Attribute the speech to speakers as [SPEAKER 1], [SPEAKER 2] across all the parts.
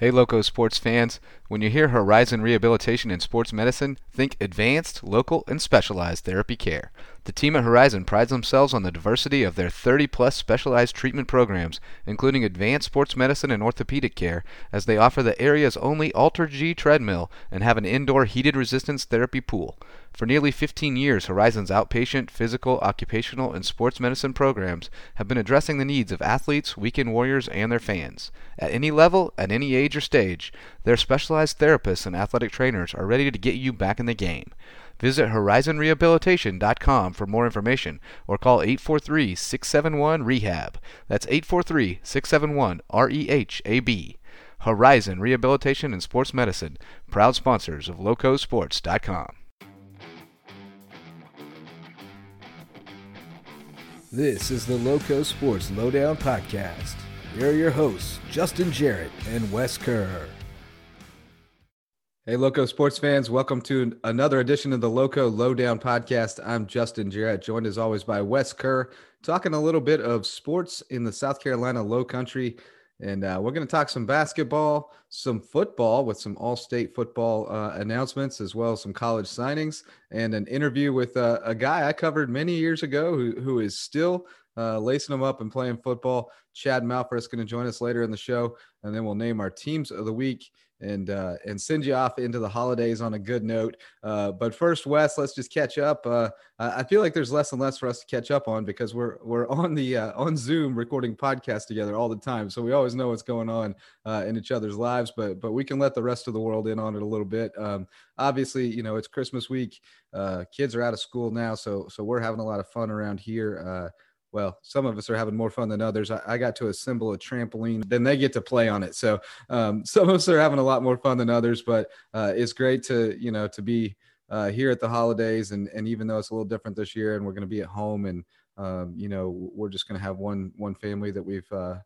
[SPEAKER 1] Hey, Loco sports fans. When you hear Horizon Rehabilitation and Sports Medicine, think advanced, local, and specialized therapy care. The team at Horizon prides themselves on the diversity of their 30 plus specialized treatment programs, including advanced sports medicine and orthopedic care, as they offer the area's only AlterG treadmill and have an indoor heated resistance therapy pool. For nearly 15 years, Horizon's outpatient, physical, occupational, and sports medicine programs have been addressing the needs of athletes, weekend warriors, and their fans. At any level, at any age or stage, their specialized therapists and athletic trainers are ready to get you back in the game. Visit horizonrehabilitation.com for more information or call 843 671 REHAB. That's 843 671 REHAB. Horizon Rehabilitation and Sports Medicine, proud sponsors of LocoSports.com.
[SPEAKER 2] This is the Loco Sports Lowdown Podcast. Here are your hosts, Justin Jarrett and Wes Kerr.
[SPEAKER 1] Hey, Loco sports fans, welcome to another edition of the Loco Lowdown Podcast. I'm Justin Jarrett, joined as always by Wes Kerr, talking a little bit of sports in the South Carolina Low Country. And uh, we're going to talk some basketball, some football with some all state football uh, announcements, as well as some college signings, and an interview with uh, a guy I covered many years ago who, who is still uh, lacing them up and playing football. Chad Malphrus is going to join us later in the show, and then we'll name our teams of the week and uh, and send you off into the holidays on a good note. Uh, but first, Wes, let's just catch up. Uh, I feel like there's less and less for us to catch up on because we're we're on the uh, on Zoom recording podcasts together all the time, so we always know what's going on uh, in each other's lives. But but we can let the rest of the world in on it a little bit. Um, obviously, you know it's Christmas week. Uh, kids are out of school now, so so we're having a lot of fun around here well, some of us are having more fun than others. I, I, got to assemble a trampoline, then they get to play on it. So um, some of us are having a lot more fun than others, but uh, it's great to you know to be uh, here at the holidays, and and even though it's a little different this year, and we're going to be at home, and um, you know we're just going to have one one family that we've uh,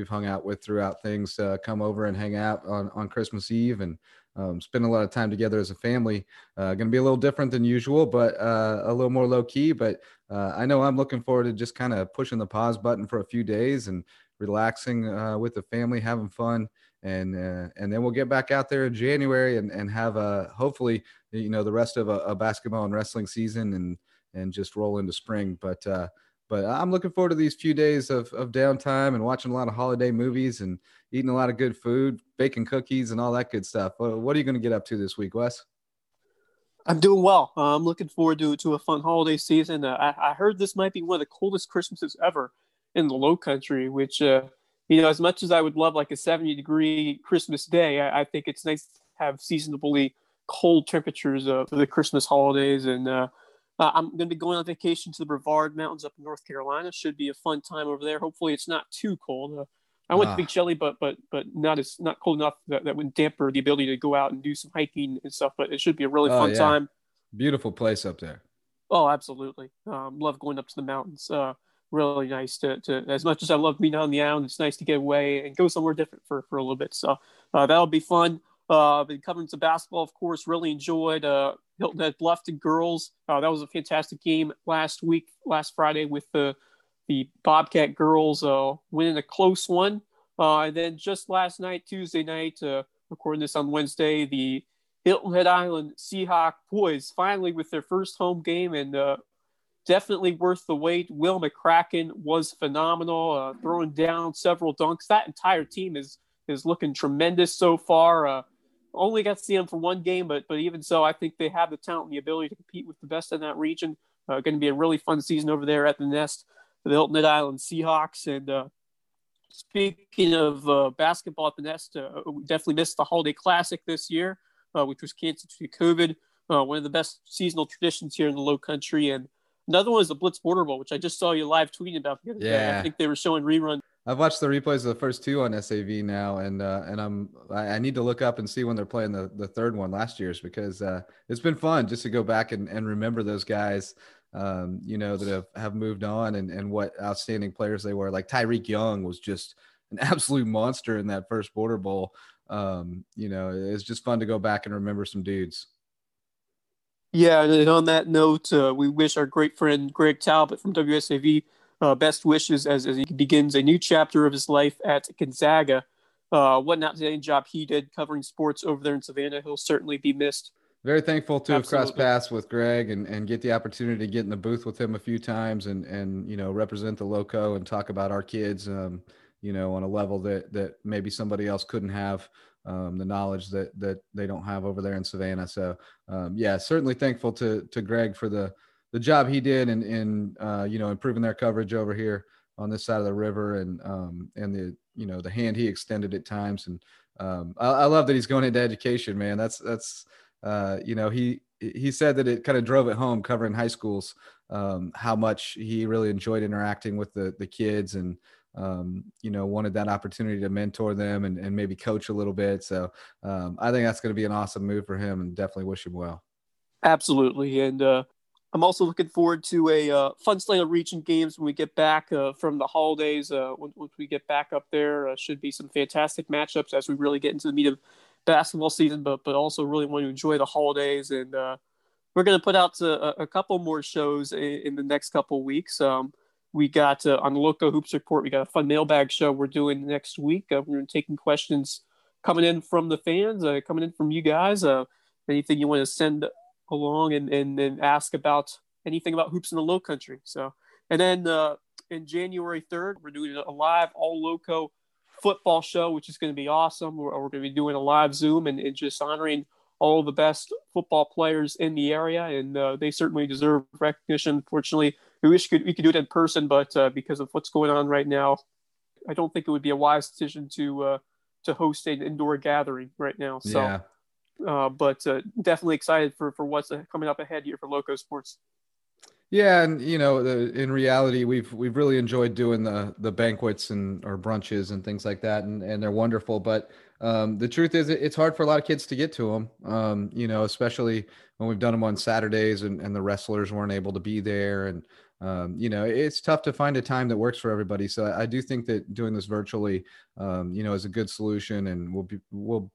[SPEAKER 1] we've hung out with throughout things uh, come over and hang out on on Christmas Eve and um, spend a lot of time together as a family. Uh, going to be a little different than usual, but uh, a little more low key. But uh, I know I'm looking forward to just kind of pushing the pause button for a few days and relaxing uh, with the family, having fun, and uh, and then we'll get back out there in January and and have a hopefully you know the rest of a, a basketball and wrestling season and and just roll into spring. But uh, but I'm looking forward to these few days of, of downtime and watching a lot of holiday movies and eating a lot of good food, baking cookies and all that good stuff. What are you going to get up to this week, Wes?
[SPEAKER 3] I'm doing well. Uh, I'm looking forward to, to a fun holiday season. Uh, I, I, heard this might be one of the coldest Christmases ever in the low country, which, uh, you know, as much as I would love like a 70 degree Christmas day, I, I think it's nice to have seasonably cold temperatures uh, for the Christmas holidays. And uh, uh, I'm going to be going on vacation to the Brevard Mountains up in North Carolina. Should be a fun time over there. Hopefully, it's not too cold. Uh, I went ah. to Big Chilly, but but but not as not cold enough that, that would damper the ability to go out and do some hiking and stuff. But it should be a really oh, fun yeah. time.
[SPEAKER 1] Beautiful place up there.
[SPEAKER 3] Oh, absolutely. Um, love going up to the mountains. Uh, really nice to, to as much as I love being on the island. It's nice to get away and go somewhere different for, for a little bit. So uh, that'll be fun. Uh, been covering some basketball, of course. Really enjoyed uh, Hilton Head Bluffton girls. Uh, that was a fantastic game last week, last Friday, with the the Bobcat girls uh, winning a close one. Uh, and then just last night, Tuesday night, uh, recording this on Wednesday, the Hilton Head Island Seahawk boys finally with their first home game and uh, definitely worth the wait. Will McCracken was phenomenal, uh, throwing down several dunks. That entire team is is looking tremendous so far. Only got to see them for one game, but but even so, I think they have the talent and the ability to compete with the best in that region. Uh, going to be a really fun season over there at the Nest for the Hilton Head Island Seahawks. And uh, speaking of uh, basketball at the Nest, uh, we definitely missed the Holiday Classic this year, uh, which was canceled due to COVID. Uh, one of the best seasonal traditions here in the Low Country, and another one is the Blitz Border Bowl, which I just saw you live tweeting about the other yeah. day. I think they were showing reruns
[SPEAKER 1] I've watched the replays of the first two on SAV now, and uh, and I'm I, need to look up and see when they're playing the, the third one last year's because uh, it's been fun just to go back and, and remember those guys, um, you know, that have, have moved on and, and what outstanding players they were. Like Tyreek Young was just an absolute monster in that first Border Bowl. Um, you know, it's just fun to go back and remember some dudes.
[SPEAKER 3] Yeah, and on that note, uh, we wish our great friend Greg Talbot from WSAV uh, best wishes as, as he begins a new chapter of his life at Gonzaga. uh, what an outstanding job he did covering sports over there in Savannah. He'll certainly be missed.
[SPEAKER 1] Very thankful to Absolutely. have crossed paths with Greg and, and get the opportunity to get in the booth with him a few times and and you know represent the loco and talk about our kids, um, you know, on a level that that maybe somebody else couldn't have um, the knowledge that that they don't have over there in Savannah. So um, yeah, certainly thankful to to Greg for the the job he did in in uh, you know improving their coverage over here on this side of the river and um, and the you know the hand he extended at times. And um, I, I, love that he's going into education man. That's that's uh, you know he he said that it kind of drove it home covering high schools um, how much he really enjoyed interacting with the the kids and um, you know wanted that opportunity to mentor them and, and maybe coach a little bit. So um, I think that's going to be an awesome move for him and definitely wish him well.
[SPEAKER 3] Absolutely. And uh, I'm also looking forward to a uh, fun slate of region games when we get back uh, from the holidays. Uh, once, we get back up there, uh, should be some fantastic matchups as we really get into the meat of basketball season. But but also really want to enjoy the holidays, and uh, we're going to put out uh, a, a, couple more shows in, in the next couple weeks. Um, we got on the Loco Hoops Report, we got a fun mailbag show we're doing next week. we're taking questions coming in from the fans, coming in from you guys. anything you want to send along and, and, and ask about anything about hoops in the low country. So, and then uh, in January 3rd, we're doing a live all loco football show, which is going to be awesome. We're, we're going to be doing a live Zoom and, and, just honoring all the best football players in the area. And uh, they certainly deserve recognition. Unfortunately, we wish we could, we could do it in person, but uh, because of what's going on right now, I don't think it would be a wise decision to, uh, to host an indoor gathering right now. So, yeah. Uh, but uh, definitely excited for for what's coming up ahead here for Loco Sports.
[SPEAKER 1] Yeah, and you know, the, in reality, we've we've really enjoyed doing the the banquets and or brunches and things like that, and and they're wonderful. But um, the truth is, it's hard for a lot of kids to get to them. Um, you know, especially when we've done them on Saturdays, and and the wrestlers weren't able to be there, and um, you know, it's tough to find a time that works for everybody. So I, I do think that doing this virtually, um, you know, is a good solution, and we'll be we'll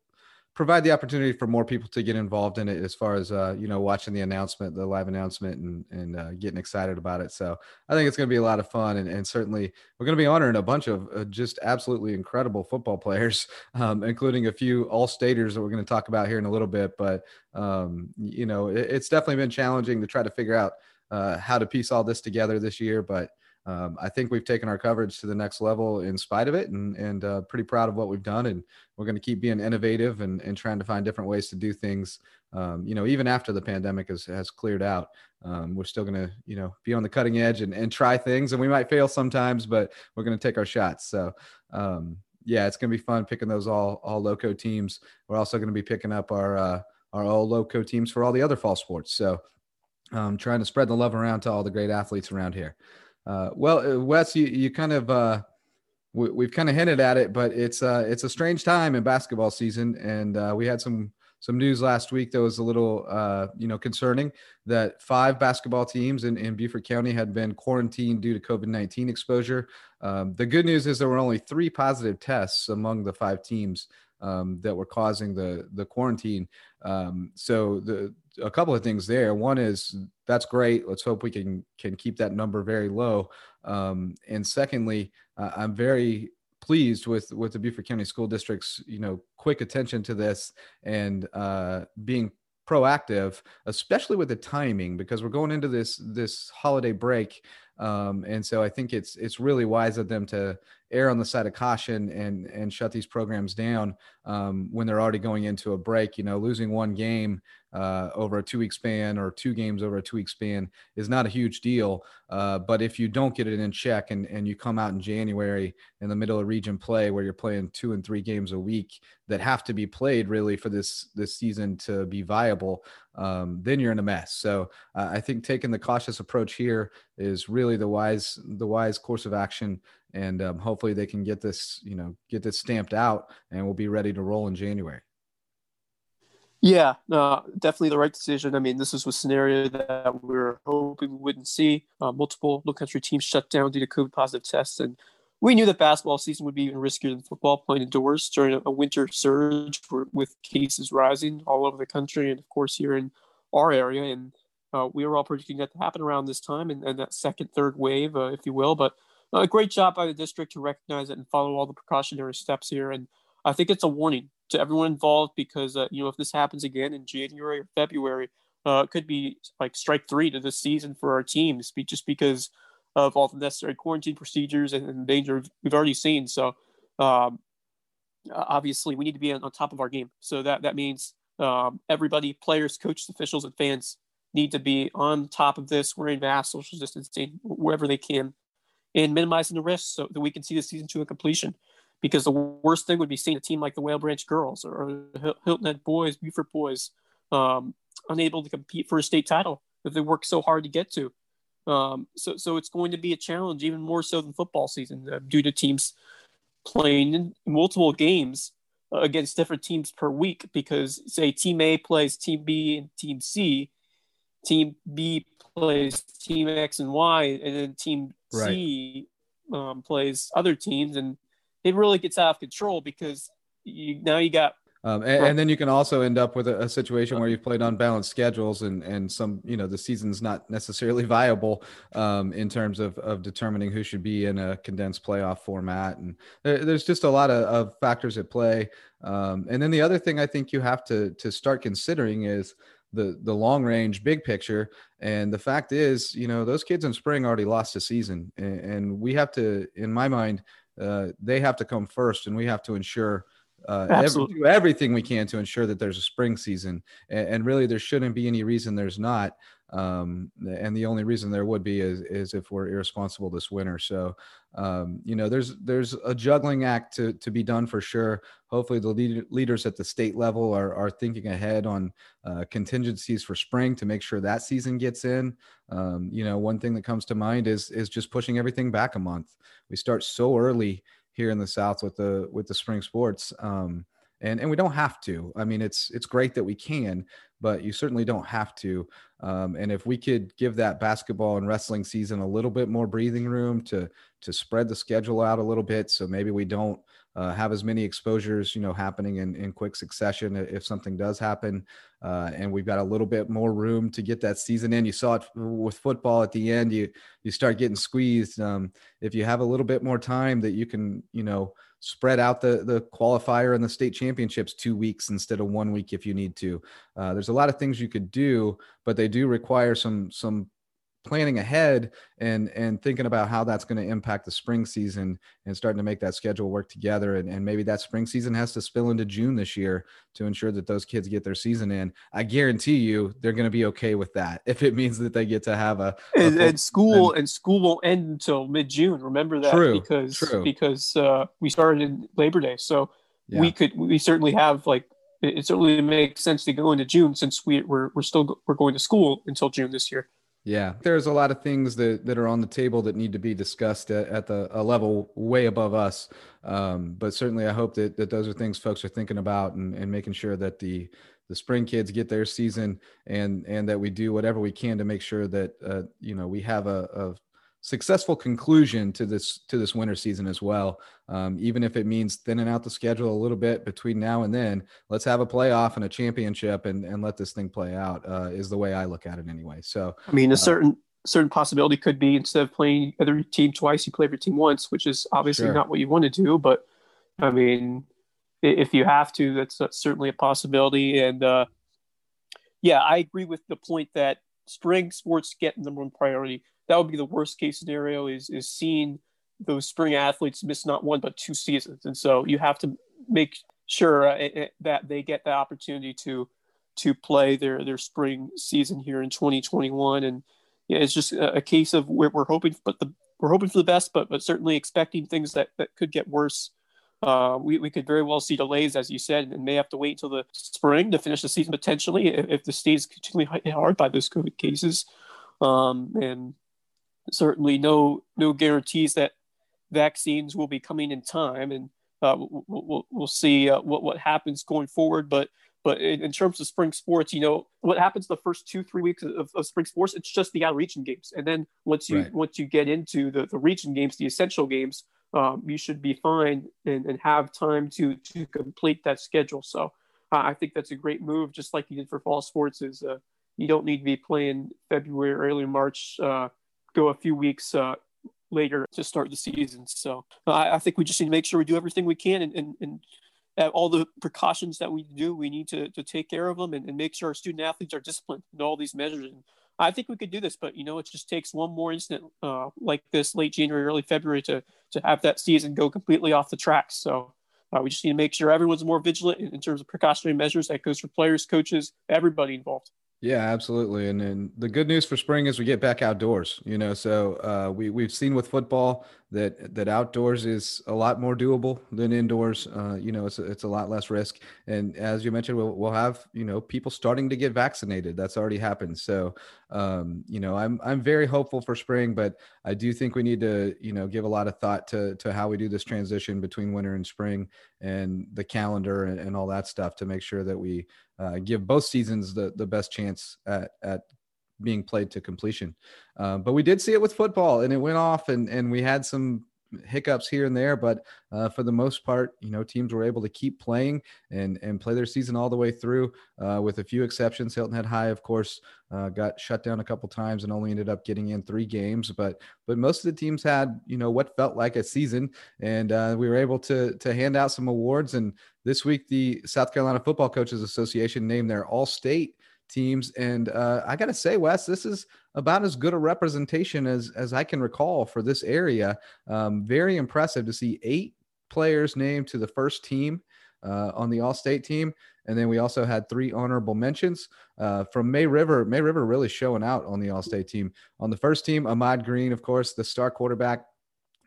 [SPEAKER 1] provide the opportunity for more people to get involved in it as far as uh, you know watching the announcement the live announcement and, and uh, getting excited about it. So i think it's going to be a lot of fun and, and certainly we're going to be honoring a bunch of uh, just absolutely incredible football players um, including a few all staters that we're going to talk about here in a little bit. But um, you know it, it's definitely been challenging to try to figure out uh, how to piece all this together this year. But um, I think we've taken our coverage to the next level in spite of it, and and uh, pretty proud of what we've done. And we're going to keep being innovative and, and trying to find different ways to do things. Um, you know, even after the pandemic has, has cleared out, um, we're still going to you know be on the cutting edge and, and try things. And we might fail sometimes, but we're going to take our shots. So um, yeah, it's going to be fun picking those all all loco teams. We're also going to be picking up our uh, our all loco teams for all the other fall sports. So um, trying to spread the love around to all the great athletes around here. Uh, well, uh, Wes, you, you kind of uh, we, have kind of hinted at it, but it's uh, it's a strange time in basketball season, and uh, we had some some news last week that was a little uh, you know concerning that five basketball teams in, in Beaufort County had been quarantined due to COVID nineteen exposure. Um, the good news is there were only three positive tests among the five teams um, that were causing the the quarantine. Um, so the a couple of things there. One is that's great. Let's hope we can can keep that number very low. Um, and secondly, uh, I'm very pleased with with the Beaufort County School District's you know quick attention to this and uh, being proactive, especially with the timing because we're going into this this holiday break. Um, and so I think it's it's really wise of them to err on the side of caution and and shut these programs down um, when they're already going into a break. You know, losing one game uh, over a two week span or two games over a two week span is not a huge deal. Uh, but if you don't get it in check and, and you come out in January in the middle of region play where you're playing two and three games a week that have to be played really for this this season to be viable, um, then you're in a mess. So uh, I think taking the cautious approach here is really the wise the wise course of action and um, hopefully they can get this you know get this stamped out and we'll be ready to roll in january.
[SPEAKER 3] Yeah uh, definitely the right decision. I mean this was a scenario that we are hoping we wouldn't see. Uh, multiple low country teams shut down due to covid positive tests and we knew that basketball season would be even riskier than football playing indoors during a winter surge for, with cases rising all over the country and of course here in our area. And uh, we were all predicting that to happen around this time and, and that second third wave uh, if you will but a great job by the district to recognize it and follow all the precautionary steps here. And I think it's a warning to everyone involved because uh, you know if this happens again in January or February, uh, it could be like strike three to this season for our teams, just because of all the necessary quarantine procedures and, and danger we've already seen. So um, obviously, we need to be on, on, top of our game. So that that means um, everybody, players, coaches, officials, and fans need to be on top of this, wearing masks, social distancing wherever they can, and minimizing the risks so that we can see the season to a completion. Because the worst thing would be seeing a team like the Whale Branch Girls or Hilton Head Boys, Beaufort Boys, um, unable to compete for a state title that they worked so hard to get to. Um, so, so it's going to be a challenge, even more so than football season, uh, due to teams playing multiple games uh, against different teams per week. Because say Team A plays Team B and Team C, Team B plays Team X and Y, and then Team right. C um, plays other teams, and it really gets out of control because you now you got
[SPEAKER 1] um, and, and, then you can also end up with a, a, situation where you've played unbalanced schedules and, and some, you know, the season's not necessarily viable um, in terms of, of determining who should be in a condensed playoff format. And there, there's just a lot of, of factors at play. Um, and then the other thing I think you have to, to start considering is the, the long range big picture. And the fact is, you know, those kids in spring already lost a season and, and we have to, in my mind, uh, they have to come first and we have to ensure uh, every, do everything we can to ensure that there's a spring season. And, and really, there shouldn't be any reason there's not. Um, and the only reason there would be is, is if we're irresponsible this winter. So, um, you know, there's there's a juggling act to to be done for sure. Hopefully, the lead, leaders at the state level are are thinking ahead on uh, contingencies for spring to make sure that season gets in. Um, you know, one thing that comes to mind is is just pushing everything back a month. We start so early here in the South with the with the spring sports. Um, and and we don't have to. I mean, it's it's great that we can, but you certainly don't have to. Um, and if we could give that basketball and wrestling season a little bit more breathing room to to spread the schedule out a little bit, so maybe we don't uh, have as many exposures, you know, happening in, in quick succession if something does happen. Uh, and we've got a little bit more room to get that season in. You saw it with football at the end. You you start getting squeezed. Um, if you have a little bit more time that you can, you know, spread out the the qualifier and the state championships two weeks instead of one week if you need to. Uh, there's a lot of things you could do, but they do require some some planning ahead and and thinking about how that's going to impact the spring season and starting to make that schedule work together. And, and maybe that spring season has to spill into june this year to ensure that those kids get their season in. I guarantee you they're going to be okay with that if it means that they get to have a,
[SPEAKER 3] a and, and, school and school won't end until mid-june. Remember that true, because true. because uh, we started in labor day. So yeah. we could we certainly have like it certainly makes sense to go into june since we, we're, we're still we're going to school until june this year
[SPEAKER 1] yeah, there's a lot of things that, that are on the table that need to be discussed at, at the a level way above us. Um, but certainly, I hope that, that those are things folks are thinking about and, and making sure that the the spring kids get their season and and that we do whatever we can to make sure that uh, you know we have a, a successful conclusion to this to this winter season as well. Um, even if it means thinning out the schedule a little bit between now and then, let's have a playoff and a championship and and let this thing play out. Uh, is the way I look at it anyway. So
[SPEAKER 3] I mean, a uh, certain certain possibility could be instead of playing other team twice, you play every team once, which is obviously sure. not what you want to do. But I mean, if you have to, that's, that's certainly a possibility. And uh, yeah, I agree with the point that spring sports get number one priority that would be the worst case scenario is is seeing those spring athletes miss not one but two seasons. And so you have to make sure uh, that they get the opportunity to to play their their spring season here in 2021 and yeah, it's just a, a case of we're, we're hoping but the we're hoping for the best but but certainly expecting things that that could get worse. Uh, we, we could very well see delays, as you said, and may have to wait until the spring to finish the season potentially if, if the state is continually hit hard by those COVID cases. Um, and certainly no no guarantees that vaccines will be coming in time, and uh, we'll, we'll, we'll, see uh, what what happens going forward. But but in, in, terms of spring sports, you know what happens the first two three weeks of, of spring sports? It's just the out region games, and then once you right. once you get into the, the region games, the essential games, um, you should be fine and, and have time to to complete that schedule. So uh, I think that's a great move, just like you did for fall sports. Is uh, you don't need to be playing February, early March uh, go a few weeks uh, later to start the season. So uh, I think we just need to make sure we do everything we can and, and, and all the precautions that we do, we need to, to take care of them and, and make sure our student athletes are disciplined in all these measures. And I think we could do this, but you know, it just takes one more incident uh, like this late January, early February to to have that season go completely off the tracks. So uh, we just need to make sure everyone's more vigilant in, in terms of precautionary measures. That goes for players, coaches, everybody involved.
[SPEAKER 1] Yeah, absolutely. And then the good news for spring is we get back outdoors, you know, so uh, we, we've seen with football that, that outdoors is a lot more doable than indoors. Uh, you know, it's, it's a lot less risk. And as you mentioned, we'll, we'll have, you know, people starting to get vaccinated. That's already happened. So, um, you know, I'm, I'm very hopeful for spring, but I do think we need to, you know, give a lot of thought to, to how we do this transition between winter and spring and the calendar and, and all that stuff to make sure that we, uh, give both seasons the, the best chance at, at being played to completion. Uh, but we did see it with football and it went off and, and we had some hiccups here and there, but uh, for the most part, you know, teams were able to keep playing and and play their season all the way through, uh, with a few exceptions. Hilton Head High, of course, uh, got shut down a couple times and only ended up getting in three games, but but most of the teams had you know what felt like a season, and uh, we were able to to hand out some awards. And this week, the South Carolina Football Coaches Association named their All State teams. And uh, I got to say, Wes, this is about as good a representation as as I can recall for this area. Um, very impressive to see eight players named to the first team uh, on the All-State team, and then we also had three honorable mentions uh, from May River. May River really showing out on the All-State team. On the first team, Ahmad Green, of course, the star quarterback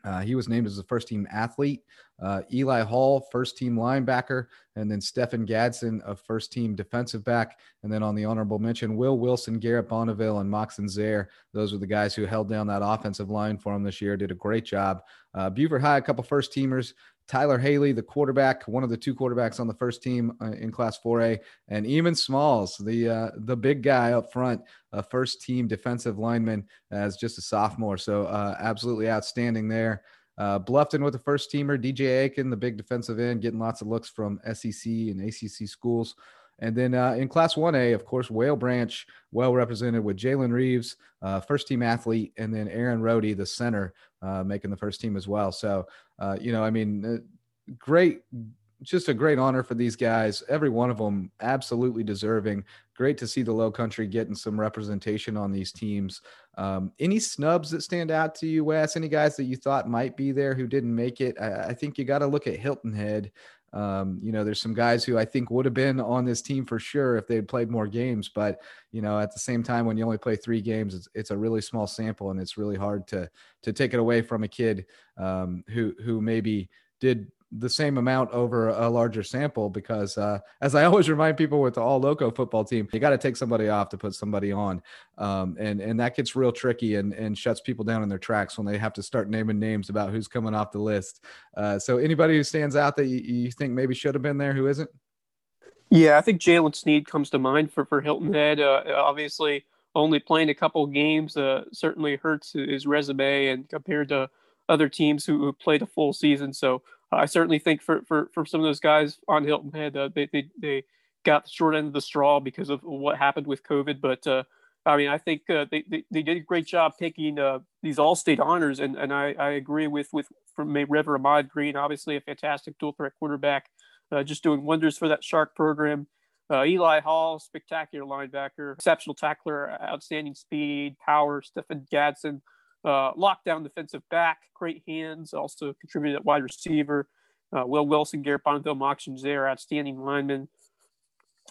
[SPEAKER 1] uh, he was named as a first team athlete. Uh, Eli Hall, first team linebacker, and then Stephen Gadsden, a first team defensive back. And then on the honorable mention, Will Wilson, Garrett Bonneville, and Moxon Zaire. Those were the guys who held down that offensive line for him this year. Did a great job. Uh, High, a couple first teamers. Tyler Haley, the quarterback, one of the two quarterbacks on the first team uh, in Class 4A, and Eamon Smalls, the uh, the big guy up front, a first team defensive lineman as just a sophomore. So uh, absolutely outstanding there. Uh, Bluffton with the first teamer, DJ Aiken, the big defensive end, getting lots of looks from SEC and ACC schools. And then uh, in Class 1A, of course, Whale Branch, well represented with Jalen Reeves, uh, first team athlete, and then Aaron Rohde, the center, uh, making the first team as well. So, uh, you know, I mean, uh, great, just a great honor for these guys. Every one of them absolutely deserving. Great to see the Low Country getting some representation on these teams. Um, any snubs that stand out to you, Wes? Any guys that you thought might be there who didn't make it? I, I think you got to look at Hilton Head. Um, you know, there's some guys who I think would have been on this team for sure if they had played more games. But you know, at the same time, when you only play three games, it's, it's a really small sample, and it's really hard to to take it away from a kid um, who who maybe did the same amount over a larger sample because uh, as i always remind people with the all loco football team you got to take somebody off to put somebody on. Um, and and that gets real tricky and and shuts people down in their tracks when they have to start naming names about who's coming off the list. Uh, so anybody who stands out that you, you think maybe should have been there who isn't?
[SPEAKER 3] Yeah i think jalen sneed comes to mind for for hilton head. Uh, obviously only playing a couple games uh, certainly hurts his resume and compared to other teams who, who played a full season. So I certainly think for, for, for some of those guys on Hilton Head, uh, they, they, they got the short end of the straw because of what happened with COVID. But uh, I mean, I think uh, they, they, they, did a great job picking uh, these all state honors. And, and I, I agree with, with from River, Ahmad Green, obviously a fantastic dual threat quarterback, uh, just doing wonders for that Shark program. Uh, Eli Hall, spectacular linebacker, exceptional tackler, outstanding speed, power. Stephen Gadsden, uh, lockdown defensive back, great hands, also contributed at wide receiver. Uh, Will Wilson, Garrett Bonneville, Moxon Zaire, outstanding lineman.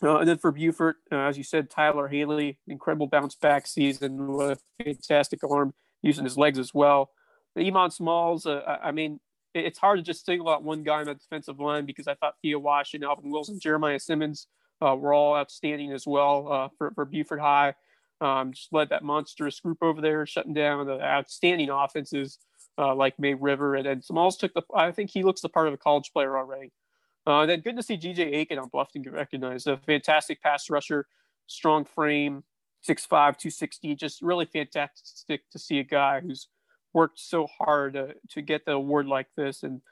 [SPEAKER 3] Uh, and then for Beaufort, uh, as you said, Tyler Haley, incredible bounce back season, what a fantastic arm using his legs as well. Iman Smalls, uh, I mean, it's hard to just single out one guy on the defensive line because I thought Theo Wash and Alvin Wilson, Jeremiah Simmons uh, were all outstanding as well for, for Beaufort High. Um, just led that monstrous group over there, shutting down the outstanding offenses uh, like May River. And then Smalls took the, I think he looks the part of a college player already. Uh, and then good to see GJ Aiken on Bluffton get recognized. A fantastic pass rusher, strong frame, 6'5, 260. Just really fantastic to see a guy who's worked so hard uh, to get the award like this. And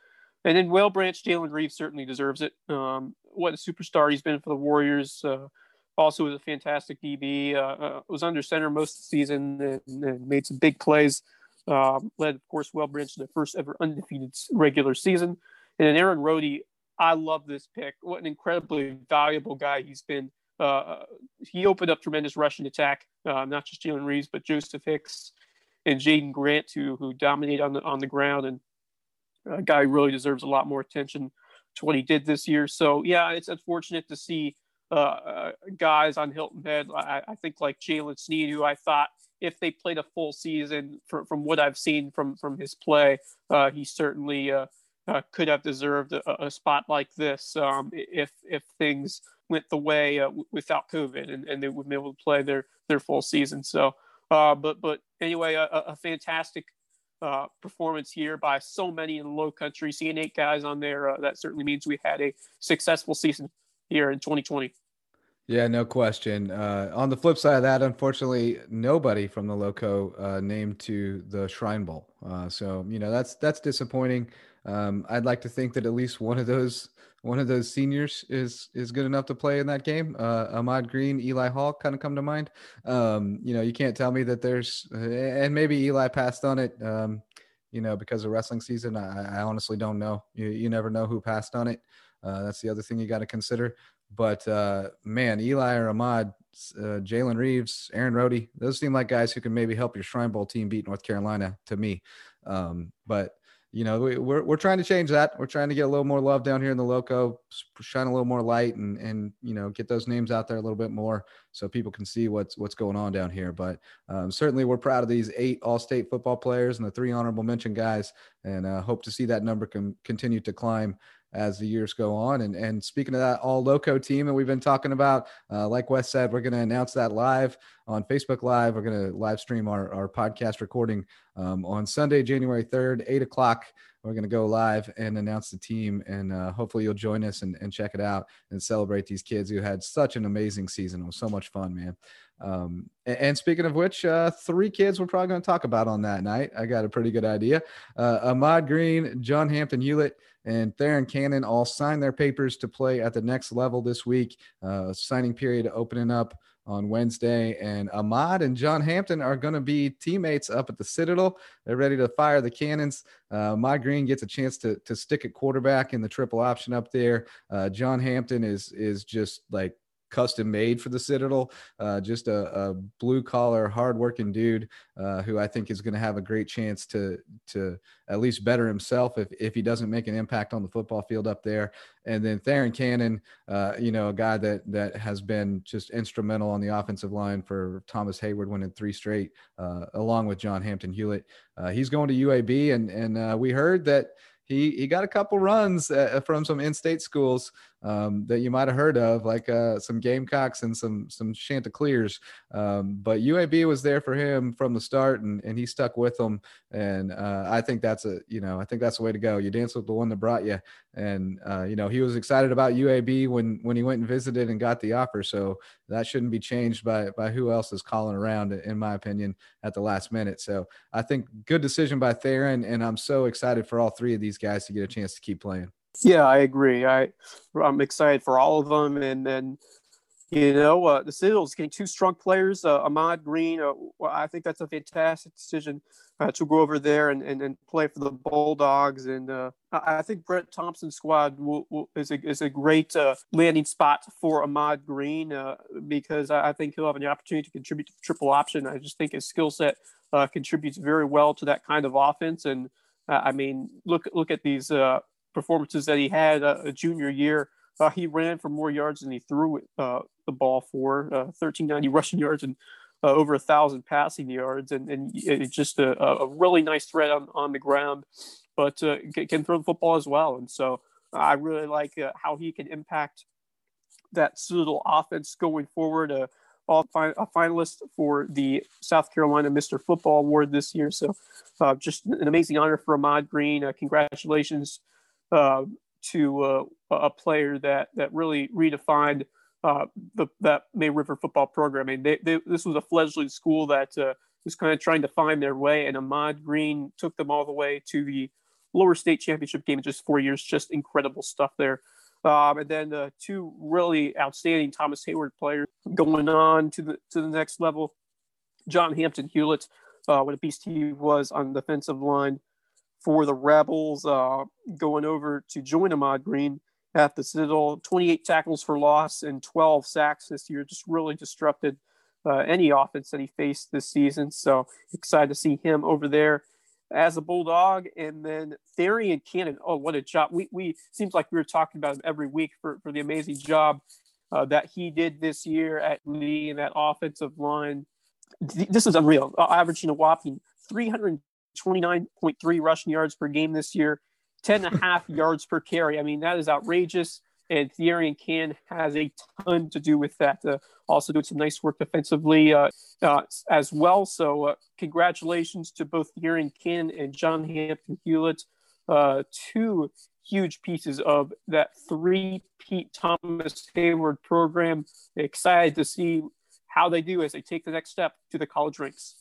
[SPEAKER 3] and then Whale Branch, Jalen Reeves certainly deserves it. Um, what a superstar he's been for the Warriors. Uh, also was a fantastic DB. Uh, uh, was under center most of the season and, and made some big plays. Um, led, of course, Branch to their first ever undefeated regular season. And then Aaron Rohde, I love this pick. What an incredibly valuable guy he's been. Uh, he opened up tremendous rushing attack, uh, not just Jalen Reeves, but Joseph Hicks and Jaden Grant, who who dominate on the on the ground, and a guy really deserves a lot more attention to what he did this year. So yeah, it's unfortunate to see uh, uh, guys on Hilton Head. I, I think like Jaylen Sneed, who I thought if they played a full season, from, from what I've seen from from his play, uh, he certainly uh, uh, could have deserved a, a spot like this um, if if things went the way uh, without COVID and, and they would be able to play their their full season. So, but but anyway, a, a fantastic uh, performance here by so many in the low country. Seeing eight guys on there, uh, that certainly means we had a successful season here in 2020.
[SPEAKER 1] Yeah, no question. Uh, on the flip side of that, unfortunately, nobody from the Loco uh, named to the Shrine Bowl. Uh, so you know that's that's disappointing. Um, I'd like to think that at least one of those one of those seniors is is good enough to play in that game. Uh, Ahmad Green, Eli Hall kind of come to mind. Um, you know, you can't tell me that there's and maybe Eli passed on it. Um, you know, because of wrestling season. I, I honestly don't know. You, you never know who passed on it. Uh, that's the other thing you got to consider. But uh, man, Eli or Ahmad, uh, Jalen Reeves, Aaron Rohde, those seem like guys who can maybe help your Shrine Bowl team beat North Carolina to me. Um, but you know, we, we're we're trying to change that. We're trying to get a little more love down here in the loco, shine a little more light, and and you know, get those names out there a little bit more so people can see what's what's going on down here. But um, certainly, we're proud of these eight All-State football players and the three honorable mention guys, and uh, hope to see that number can continue to climb as the years go on. And and speaking of that all loco team that we've been talking about, uh, like Wes said, we're going to announce that live on Facebook Live. We're going to live stream our, our podcast recording um, on Sunday, January 3rd, 8 o'clock. We're going to go live and announce the team, and uh, hopefully you'll join us and, and check it out and celebrate these kids who had such an amazing season. It was so much fun, man. Um, and, and, speaking of which, uh, three kids we're probably going to talk about on that night. I got a pretty good idea. Uh, Ahmad Green, John Hampton Hewlett, and Theron Cannon all signed their papers to play at the next level this week. Uh, signing period opening up on Wednesday. And Ahmad and John Hampton are going to be teammates up at the Citadel. They're ready to fire the cannons. Uh, Ahmad Green gets a chance to, to stick at quarterback in the triple option up there. Uh, John Hampton is is just like custom made for the Citadel. Uh, just a, a blue collar, hardworking dude uh, who I think is going to have a great chance to to at least better himself if if he doesn't make an impact on the football field up there. And then Theron Cannon, uh, you know, a guy that that has been just instrumental on the offensive line for Thomas Heyward winning three straight, uh, along with John Hampton Hewlett. Uh, he's going to UAB, and and uh, we heard that he he got a couple runs uh, from some in-state schools um, that you might have heard of, like uh, some Gamecocks and some some Chanticleers. Um, but UAB was there for him from the start, and, and he stuck with them. And uh, I think that's a you know I think that's the way to go. You dance with the one that brought you, and uh, you know he was excited about UAB when when he went and visited and got the offer. So that shouldn't be changed by by who else is calling around, in my opinion, at the last minute. So I think good decision by Theron, and I'm so excited for all three of these guys to get a chance to keep playing.
[SPEAKER 3] Yeah, I agree. I I'm excited for all of them, and then you know uh, the Citadel's getting two strong players. Uh, Ahmad Green, uh, I think that's a fantastic decision uh, to go over there and, and, and play for the Bulldogs. And uh, I think Brent Thompson's squad will, will, is a is a great uh, landing spot for Ahmad Green because I think he'll have an opportunity to contribute to the triple option. I just think his skill set contributes very well to that kind of offense. And I mean, look look at these performances that he had uh, a junior year. Uh, he ran for more yards than he threw uh, the ball for, 1390 uh, rushing yards and uh, over a thousand passing yards, and, and it's just a, a really nice threat on, on the ground, but uh, can throw the football as well. And so I really like how he can impact that Citadel offense going forward. Uh, all fi- a finalist for the South Carolina Mr. Football Award this year. So, uh, just an amazing honor for Ahmad Green. Uh, congratulations uh, to uh, a player that that really redefined uh, the that May River football program. I mean, they, they, this was a fledgling school that uh, was kind of trying to find their way, and Ahmad Green took them all the way to the lower state championship game in just four years. Just incredible stuff there. Um, and then uh, two really outstanding Thomas Heyward players going on to the to the next level. John Hampton Hewlett, uh, what a beast he was on the defensive line for the Rebels, uh, going over to join Ahmad Green at the Citadel. 28 tackles for loss and 12 sacks this year. Just really disrupted uh, any offense that he faced this season. So excited to see him over there as a Bulldog. And then Theron Cannon. Oh, what a job. We, we seems like we were talking about him every week for, for the amazing job uh, that he did this year at Lee and that offensive line. This is unreal. Averaging a whopping 329.3 rushing yards per game this year, 10 and a half yards per carry. I mean, that is outrageous. And Theron Cannon has a ton to do with that. Uh, also doing some nice work defensively uh, uh, as well. So uh, congratulations to both Theron Cannon and John Hampton Hewlett, uh, two huge pieces of that three Pete Thomas Heyward program. Excited to see how they do as they take the next step to the college ranks.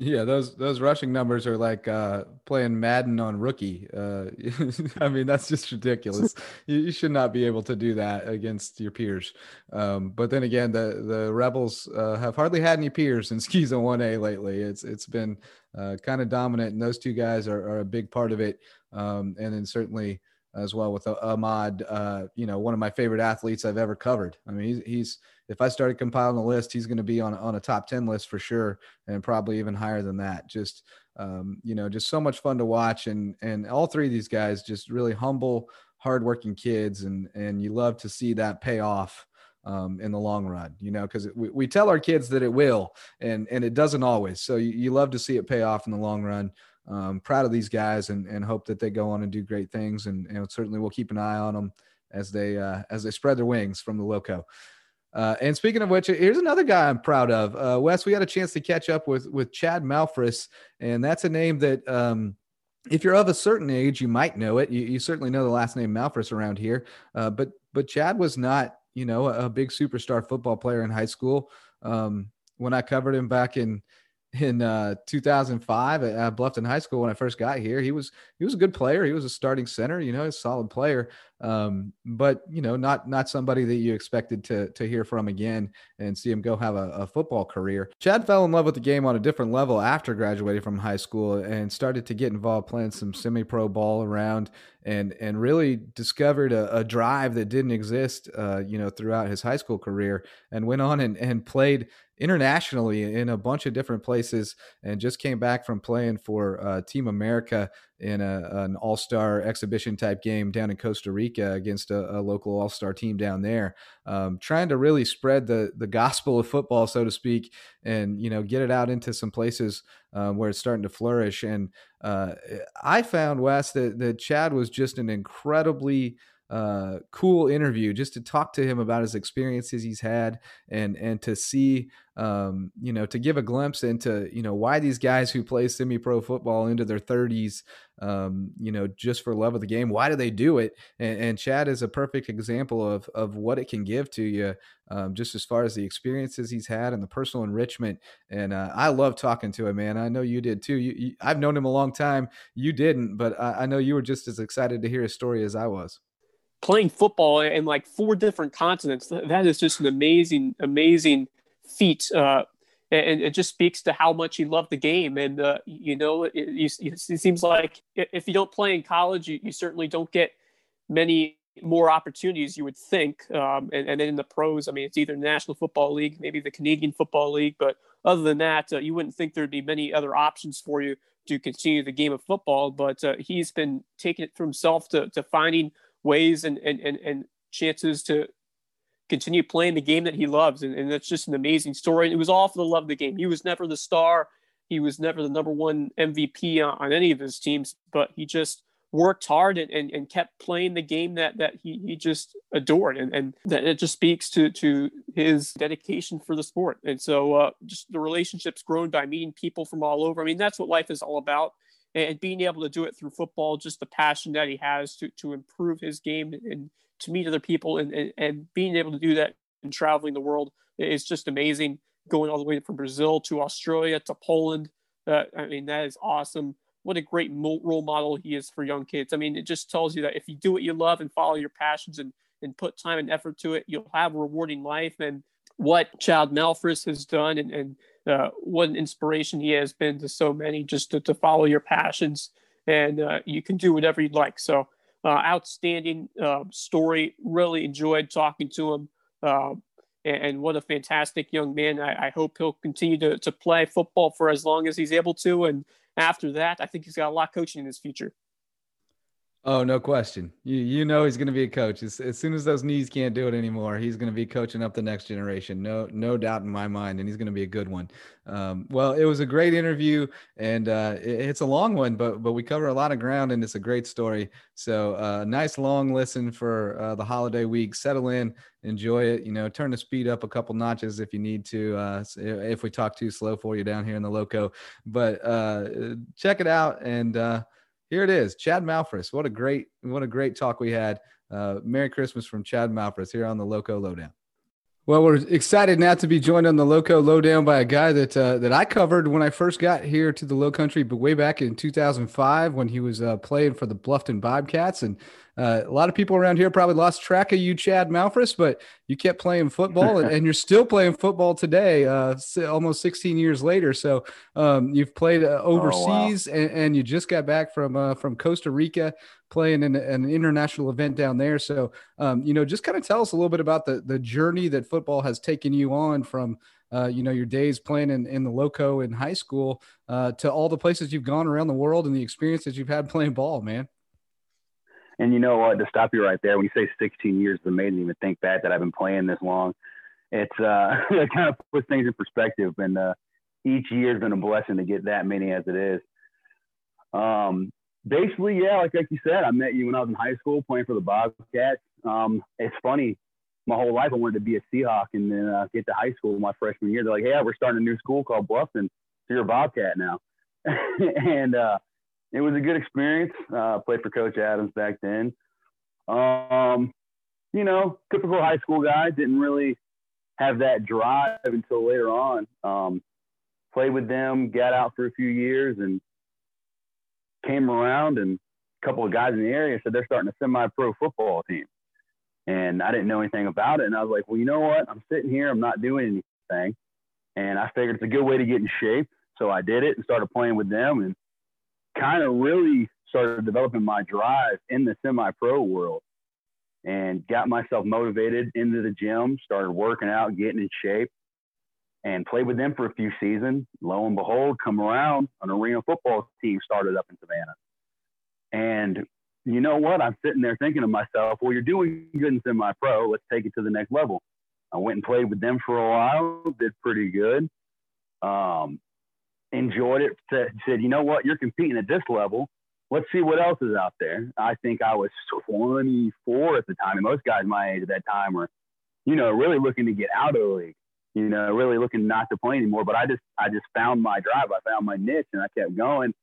[SPEAKER 1] Yeah, those those rushing numbers are like uh, playing Madden on rookie. Uh, I mean, that's just ridiculous. you, you, should not be able to do that against your peers. Um, but then again, the the Rebels uh, have hardly had any peers in SCISA one A lately. It's it's been uh, kind of dominant, and those two guys are, are a big part of it. Um, and then certainly as well with Ahmad, uh, you know, one of my favorite athletes I've ever covered. I mean, he's, he's if I started compiling a list, he's going to be on on a top ten list for sure, and probably even higher than that. Just um, you know, just so much fun to watch, and and all three of these guys just really humble, hardworking kids, and and you love to see that pay off. Um, in the long run, you know, because we, we tell our kids that it will, and and it doesn't always. So you, you love to see it pay off in the long run um, proud of these guys and, and hope that they go on and do great things. And, and certainly we'll keep an eye on them as they uh, as they spread their wings from the loco. Uh, and speaking of which, here's another guy I'm proud of. Uh, Wes, we had a chance to catch up with with Chad Malphrus, and that's a name that um, if you're of a certain age, you might know it. You, you certainly know the last name Malphrus around here. Uh, but but Chad was not, you know, a, a, big superstar football player in high school. Um, when I covered him back in in uh, 2005 at Bluffton High School when I first got here. He was he was a good player. He was a starting center, you know, a solid player. Um, but you know, not not somebody that you expected to to hear from again and see him go have a, a football career. Chad fell in love with the game on a different level after graduating from high school and started to get involved playing some semi-pro ball around and and really discovered a, a drive that didn't exist, uh, you know, throughout his high school career, and went on and, and played internationally in a bunch of different places and just came back from playing for uh, Team America in a, an all star exhibition type game down in Costa Rica against a, a local all star team down there, um, trying to really spread the, the gospel of football, so to speak, and you know get it out into some places um, where it's starting to flourish. And uh, I found Wes that, that Chad was just an incredibly uh, cool interview just to talk to him about his experiences he's had and and to see um, you know to give a glimpse into you know why these guys who play semi-pro football into their 30s um, you know just for love of the game why do they do it? And, and Chad is a perfect example of of what it can give to you um, just as far as the experiences he's had and the personal enrichment. And uh, I love talking to him man. I know you did too. You, you, I've known him a long time. You didn't but I, I know you were just as excited to hear his story as I was
[SPEAKER 3] playing football in like four different continents. That is just an amazing, amazing feat. Uh, and it just speaks to how much he loved the game. And, uh, you know, it, it, seems like if you don't play in college, you, you, certainly don't get many more opportunities, you would think. Um, and, and then in the pros, I mean, it's either the National Football League, maybe the Canadian Football League. But other than that, uh, you wouldn't think there'd be many other options for you to continue the game of football. But uh, he's been taking it for himself to, to finding – ways and, and, and, and chances to continue playing the game that he loves. And, and that's just an amazing story. And it was all for the love of the game. He was never the star. He was never the number one MVP on, on any of his teams, but he just worked hard and, and, and kept playing the game that, that he, he just adored. And, and that it just speaks to, to his dedication for the sport. And so uh, just the relationships grown by meeting people from all over. I mean, that's what life is all about and being able to do it through football, just the passion that he has to, to improve his game and to meet other people and, and, and being able to do that and traveling the world is just amazing. Going all the way from Brazil to Australia to Poland. Uh, I mean, that is awesome. What a great role model he is for young kids. I mean, it just tells you that if you do what you love and follow your passions and, and put time and effort to it, you'll have a rewarding life. And what Chad Malphrus has done and, and uh, what an inspiration he has been to so many just to, to follow your passions and uh, you can do whatever you'd like. So uh, outstanding uh, story. Really enjoyed talking to him. Uh, and, and, what a fantastic young man. I, I, hope he'll continue to, to play football for as long as he's able to. And after that, I think he's got a lot of coaching in his future.
[SPEAKER 1] Oh, no question. You you know he's going to be a coach. As, as soon as those knees can't do it anymore, he's going to be coaching up the next generation. No no doubt in my mind, and he's going to be a good one. Um, well, it was a great interview, and uh, it, it's a long one, but but we cover a lot of ground, and it's a great story. So uh, nice long listen for uh, the holiday week. Settle in, enjoy it. You know, turn the speed up a couple notches if you need to. Uh, if we talk too slow for you down here in the loco, but uh, check it out and uh, here it is, Chad Malphrus. What a great, what a great talk we had. Uh, Merry Christmas from Chad Malphrus here on the Loco Lowdown. Well, we're excited now to be joined on the Loco Lowdown by a guy that uh, that I covered when I first got here to the Low Country, but way back in 2005 when he was uh, playing for the Bluffton Bobcats, and uh, a lot of people around here probably lost track of you, Chad Malphrus, but you kept playing football and, and you're still playing football today, uh, almost 16 years later. So um, you've played uh, overseas oh, wow. and, and, you just got back from uh, from Costa Rica playing in an international event down there. So, um, you know, just kind of tell us a little bit about the, the journey that football has taken you on from, uh, you know, your days playing in, in the loco in high school uh, to all the places you've gone around the world and the experiences you've had playing ball, man.
[SPEAKER 4] And you know what? To stop you right there, when you say 16 years, it's amazing to even think back that I've been playing this long. It's uh, it kind of puts things in perspective, and uh, each year has been a blessing to get that many as it is. Um, basically, yeah, like like you said, I met you when I was in high school playing for the Bobcats. Um, it's funny, my whole life I wanted to be a Seahawk, and then uh, get to high school my freshman year. They're like, "Hey, we're starting a new school called Bluffton, so you're a Bobcat now." and uh, it was a good experience. Uh, played for Coach Adams back then. Um, you know, typical high school guy. Didn't really have that drive until later on. Um, played with them, got out for a few years, and came around. And a couple of guys in the area said they're starting a semi-pro football team. And I didn't know anything about it. And I was like, well, you know what? I'm sitting here. I'm not doing anything. And I figured it's a good way to get in shape. So I did it and started playing with them. And kind of really started developing my drive in the semi pro world and got myself motivated into the gym, started working out, getting in shape, and played with them for a few seasons. Lo and behold, come around, an arena football team started up in Savannah. And you know what? I'm sitting there thinking to myself, well, you're doing good in semi pro. Let's take it to the next level. I went and played with them for a while, did pretty good. Um, enjoyed it. Said, you know what, you're competing at this level. Let's see what else is out there. I think I was 24 at the time, and most guys my age at that time were, you know, really looking to get out of the league. You know, really looking not to play anymore. But I just, I just found my drive. I found my niche, and I kept going.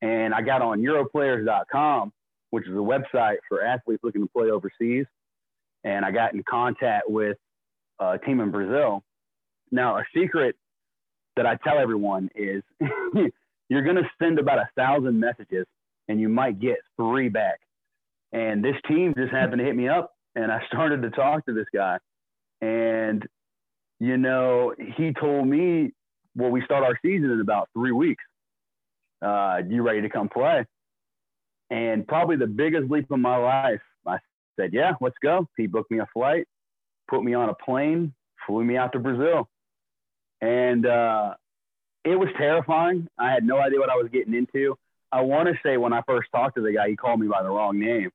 [SPEAKER 4] And I got on Europlayers.com, which is a website for athletes looking to play overseas. And I got in contact with a team in Brazil. Now, a secret that I tell everyone is you're going to send about a thousand messages and you might get three back. And this team just happened to hit me up and I started to talk to this guy. And, you know, he told me, well, we start our season in about three weeks. Uh, you ready to come play? And probably the biggest leap of my life, I said, yeah, let's go. He booked me a flight, put me on a plane, flew me out to Brazil and uh, it was terrifying. I had no idea what I was getting into. I want to say when I first talked to the guy, he called me by the wrong name,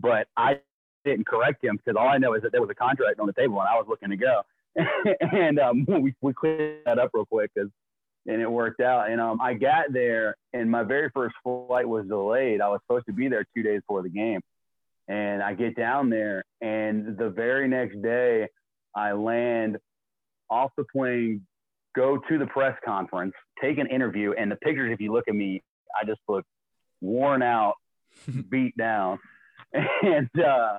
[SPEAKER 4] but I didn't correct him because all I know is that there was a contract on the table and I was looking to go. and um, we, we cleared that up real quick because and it worked out. And um, I got there, and my very first flight was delayed. I was supposed to be there two days before the game, and I get down there, and the very next day, I land off the plane, go to the press conference, take an interview, and the pictures, if you look at me, I just look worn out, beat down. And uh,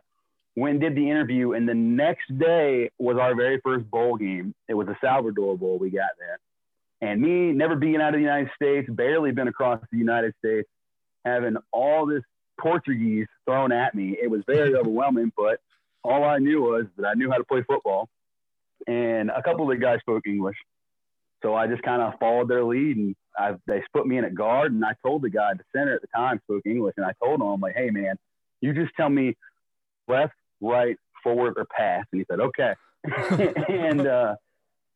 [SPEAKER 4] when did the interview, and the next day was our very first bowl game. It was the Salvador Bowl we got there. And me, never being out of the United States, barely been across the United States, having all this Portuguese thrown at me, it was very overwhelming. But all I knew was that I knew how to play football. And a couple of the guys spoke English. So I just kind of followed their lead and I, they put me in at guard. And I told the guy, the center at the time spoke English. And I told him, I'm like, hey, man, You just tell me left, right, forward, or pass. And he said, okay. and uh,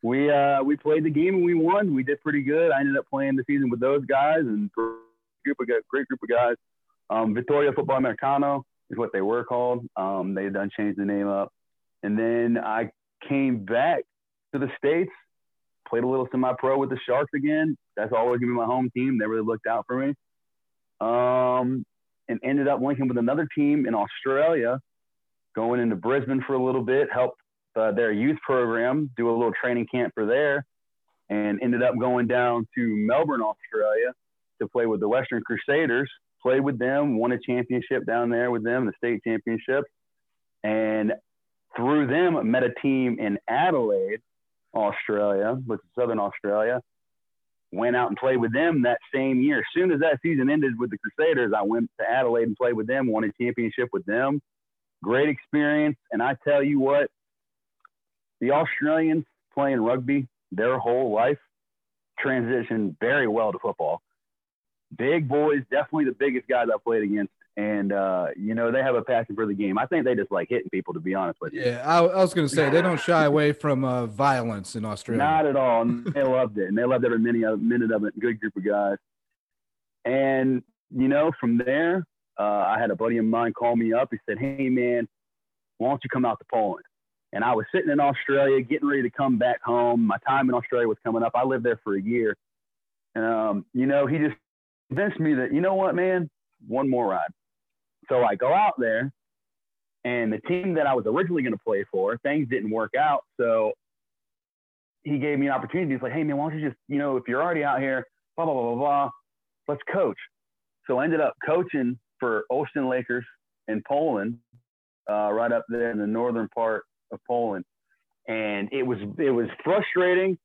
[SPEAKER 4] we uh, we played the game and we won. We did pretty good. I ended up playing the season with those guys and group of great group of guys. Um, Victoria Football Americano is what they were called. Um, they had done changed the name up. And then I came back to the States, played a little semi pro with the Sharks again. That's always gonna be my home team. They really looked out for me. Um, and ended up linking with another team in Australia, going into Brisbane for a little bit, helped uh, their youth program do a little training camp for there, and ended up going down to Melbourne, Australia to play with the Western Crusaders. Played with them, won a championship down there with them, the state championship. And through them, met a team in Adelaide, Australia, which is Southern Australia. Went out and played with them that same year. As soon as that season ended with the Crusaders, I went to Adelaide and played with them, won a championship with them. Great experience. And I tell you what, the Australians playing rugby their whole life transitioned very well to football. Big boys, definitely the biggest guys I played against and uh, you know they have a passion for the game. I think they just like hitting people, to be honest with you.
[SPEAKER 1] Yeah, I, I was going to say they don't shy away from uh, violence in Australia.
[SPEAKER 4] Not at all. they loved it, and they loved every minute, minute of it. Good group of guys. And you know, from there, uh, I had a buddy of mine call me up. He said, "Hey, man, why don't you come out to Poland?" And I was sitting in Australia, getting ready to come back home. My time in Australia was coming up. I lived there for a year. Um, you know, he just convinced me that you know what, man, one more ride so I go out there, and the team that I was originally going to play for, things didn't work out. So he gave me an opportunity. He's like, hey, man, why don't you just, you know, if you're already out here, blah, blah, blah, blah, blah, let's coach. So I ended up coaching for Olsztyn Lakers in Poland, uh, right up there in the northern part of Poland. And it was it was frustrating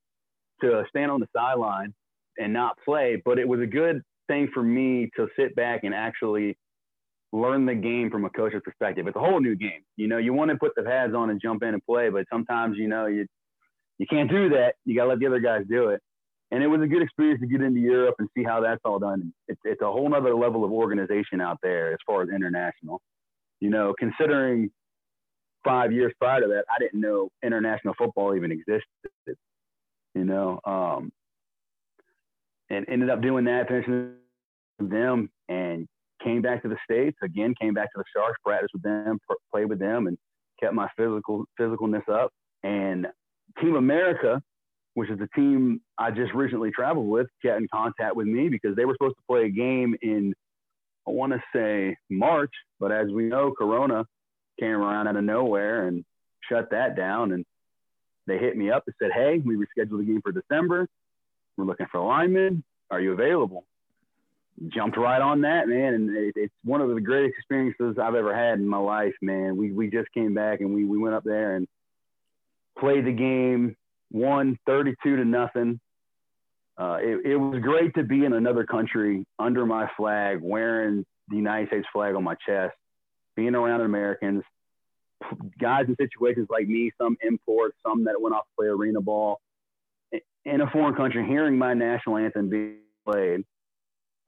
[SPEAKER 4] to stand on the sideline and not play, but it was a good thing for me to sit back and actually learn the game from a coach's perspective. It's a whole new game. You know, you want to put the pads on and jump in and play, but sometimes you know you you can't do that. You got to let the other guys do it. And it was a good experience to get into Europe and see how that's all done. It's it's a whole other level of organization out there as far as international. You know, considering five years prior to that, I didn't know international football even existed. You know, um, and ended up doing that, finishing them, and came back to the states again. Came back to the Sharks, practiced with them, played with them, and kept my physical physicalness up. And Team America, which is the team I just recently traveled with, got in contact with me because they were supposed to play a game in I want to say March, but as we know, Corona came around out of nowhere and shut that down. And they hit me up and said, "Hey, we rescheduled the game for December. We're looking for linemen. Are you available?" jumped right on that, man. And it, it's one of the greatest experiences I've ever had in my life, man. We, we just came back and we, we went up there and played the game, won 32 to nothing. Uh, it, it was great to be in another country under my flag, wearing the United States flag on my chest, being around Americans, guys in situations like me, some imports, some that went off to play arena ball in a foreign country, hearing my national anthem being played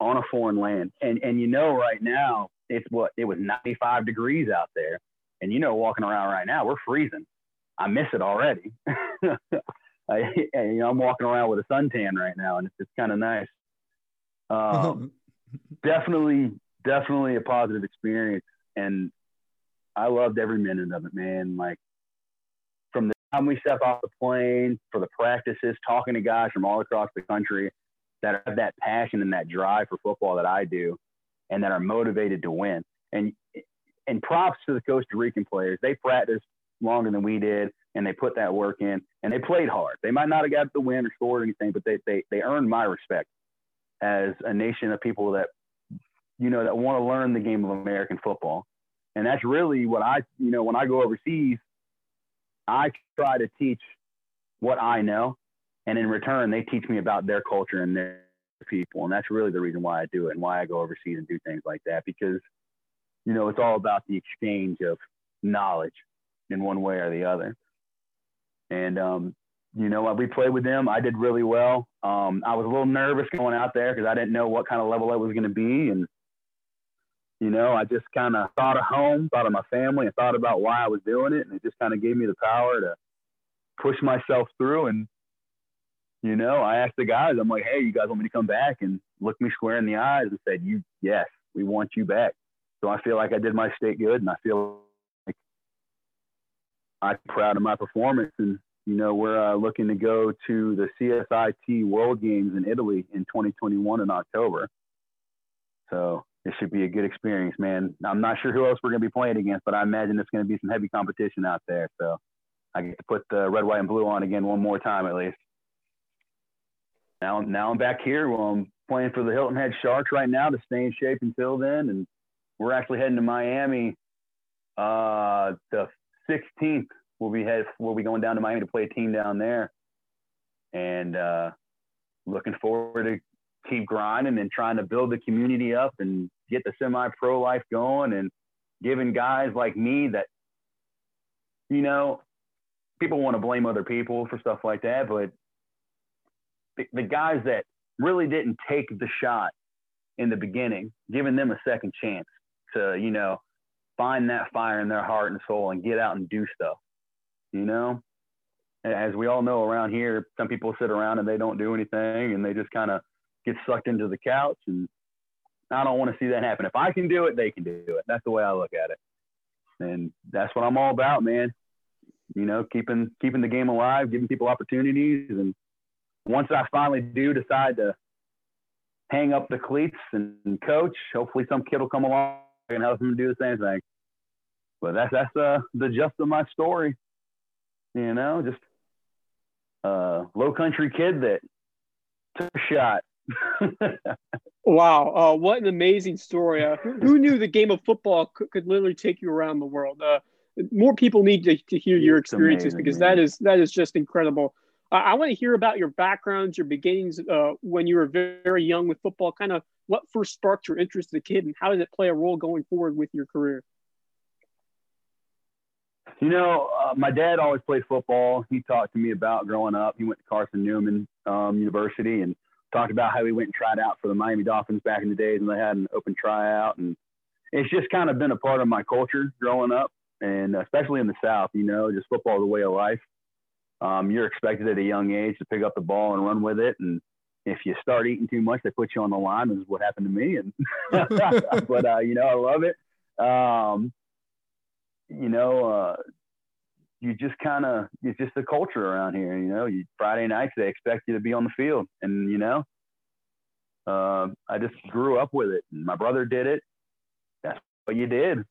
[SPEAKER 4] on a foreign land. And and you know right now it's what it was 95 degrees out there. And you know walking around right now we're freezing. I miss it already. I, you know, I'm walking around with a suntan right now, and it's, it's kind of nice. Um, definitely, definitely a positive experience, and I loved every minute of it, man. Like from the time we stepped off the plane for the practices, talking to guys from all across the country, that have that passion and that drive for football that I do and that are motivated to win. And and props to the Costa Rican players. They practiced longer than we did and they put that work in and they played hard. They might not have got the win or scored anything, but they they they earned my respect as a nation of people that you know that want to learn the game of American football. And that's really what I you know when I go overseas, I try to teach what I know and in return they teach me about their culture and their people and that's really the reason why i do it and why i go overseas and do things like that because you know it's all about the exchange of knowledge in one way or the other and um, you know we played with them i did really well um, i was a little nervous going out there because i didn't know what kind of level i was going to be and you know, I just kind of thought of home, thought of my family, and thought about why I was doing it, and it just kind of gave me the power to push myself through. And you know, I asked the guys, I'm like, hey, you guys want me to come back? And looked me square in the eyes and said, you, yes, we want you back. So I feel like I did my state good, and I feel I'm proud of my performance. And you know, we're uh, looking to go to the CSIT World Games in Italy in 2021 in October. So it should be a good experience, man. I'm not sure who else we're going to be playing against, but I imagine it's going to be some heavy competition out there. So I get to put the red, white, and blue on again one more time at least. Now, now I'm back here. Well, I'm playing for the Hilton Head Sharks right now to stay in shape until then, and we're actually heading to Miami uh, the 16th we'll be head we'll be going down to Miami to play a team down there, and uh, looking forward to keep grinding and trying to build the community up and get the semi-pro life going and giving guys like me that you know people want to blame other people for stuff like that but the, the guys that really didn't take the shot in the beginning giving them a second chance to you know find that fire in their heart and soul and get out and do stuff you know? As we all know around here some people sit around and they don't do anything and they just kind of get sucked into the couch and i don't want to see that happen. If i can do it they can do it. That's the way i look at it. And that's what i'm all about man. You know keeping keeping the game alive giving people opportunities. And once i finally do decide to hang up the cleats and, coach hopefully some kid will come along and help him do the same thing but that's that's uh, the gist of my story you know, just a low country kid that took a shot.
[SPEAKER 3] wow, uh, what an amazing story! Uh, who, who, knew the game of football could, could literally take you around the world? Uh, more people need to, to hear your experiences amazing, because man. that is that is just incredible. I want to hear about your backgrounds, your beginnings uh, when you were very, young with football. Kind of what first sparked your interest as a kid, and how does it play a role going forward with your career?
[SPEAKER 4] You know, uh, my dad always played football. He talked to me about growing up. He went to Carson Newman um, University and talked about how he went and tried out for the Miami Dolphins back in the days when they had an open tryout. And it's just kind of been a part of my culture growing up, and especially in the South. You know, just football is a way of life. Um, you're expected at a young age to pick up the ball and run with it, and if you start eating too much, they put you on the line. Is what happened to me, and but uh, you know, I love it. Um, you know, uh, you just kind of it's just the culture around here. You know, you, Friday nights they expect you to be on the field, and you know, uh, I just grew up with it. My brother did it. That's what you did.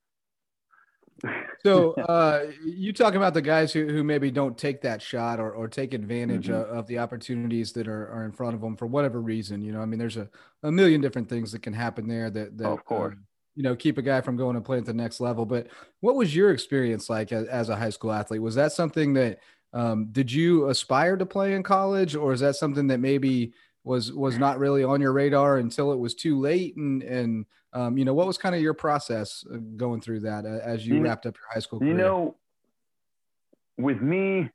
[SPEAKER 1] so uh, you talk about the guys who, who maybe don't take that shot or, or take advantage mm-hmm. of, of, the opportunities that are, are in front of them for whatever reason. You know, I mean, there's a, a million different things that can happen there that, that
[SPEAKER 4] oh, of course.
[SPEAKER 1] Uh, you know keep a guy from going to play at the next level. But what was your experience like as, as a high school athlete? Was that something that um, did you aspire to play in college, or is that something that maybe was was not really on your radar until it was too late? And and um, you know what was kind of your process going through that as you, you wrapped up your high school career?
[SPEAKER 4] You know, with me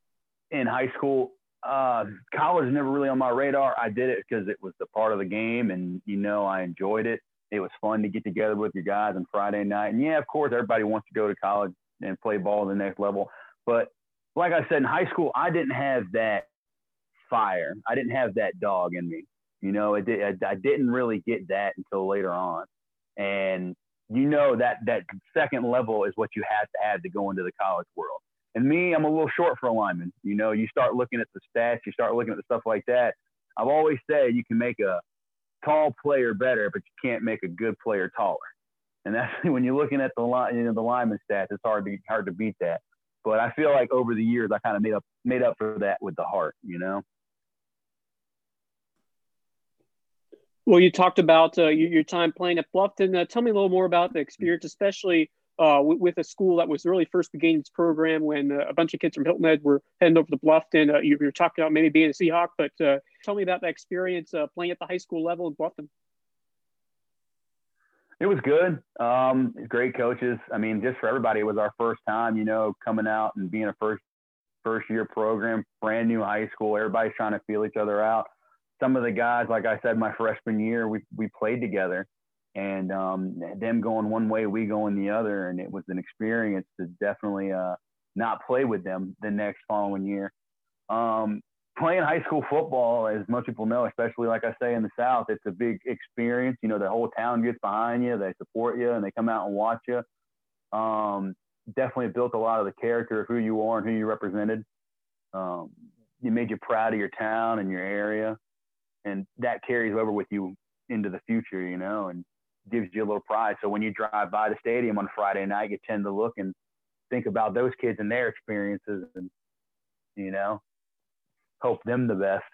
[SPEAKER 4] in high school, uh, college never really on my radar. I did it because it was the part of the game, and you know I enjoyed it it was fun to get together with your guys on Friday night. And yeah, of course, everybody wants to go to college and play ball at the next level. But like I said, in high school, I didn't have that fire. I didn't have that dog in me. You know, it did, I, I didn't really get that until later on. And you know that that second level is what you have to have to go into the college world. And me, I'm a little short for a lineman. You know, you start looking at the stats, you start looking at the stuff like that. I've always said you can make a tall player better, but you can't make a good player taller. And that's when you're looking at the line, you know, the lineman stats. It's hard to hard to beat that. But I feel like over the years, I kind of made up made up for that with the heart. You know.
[SPEAKER 3] Well, you talked about uh, your, time playing at Bluffton. Uh, tell me a little more about the experience, especially uh, with, a school that was really first beginning its program when uh, a bunch of kids from Hilton Head were heading over to Bluffton. Uh, you, you, were talking about maybe being a Seahawk, but uh, tell me about that experience uh, playing at the high school level in Bluffton.
[SPEAKER 4] It was good. Um, great coaches. I mean, just for everybody, it was our first time, you know, coming out and being a first first year program, brand new high school. Everybody's trying to feel each other out. Some of the guys, like I said, my freshman year, we we played together and um, them going one way, we going the other, and it was an experience to definitely uh, not play with them the next following year. Um, playing high school football, as most people know, especially like I say in the South, it's a big experience. You know, the whole town gets behind you, they support you, and they come out and watch you. Um, definitely built a lot of the character of who you are and who you represented. Um, it made you proud of your town and your area, and that carries over with you into the future, you know, and gives you a little pride. So when you drive by the stadium on Friday night, you tend to look and think about those kids and their experiences, and you know, hope them the best.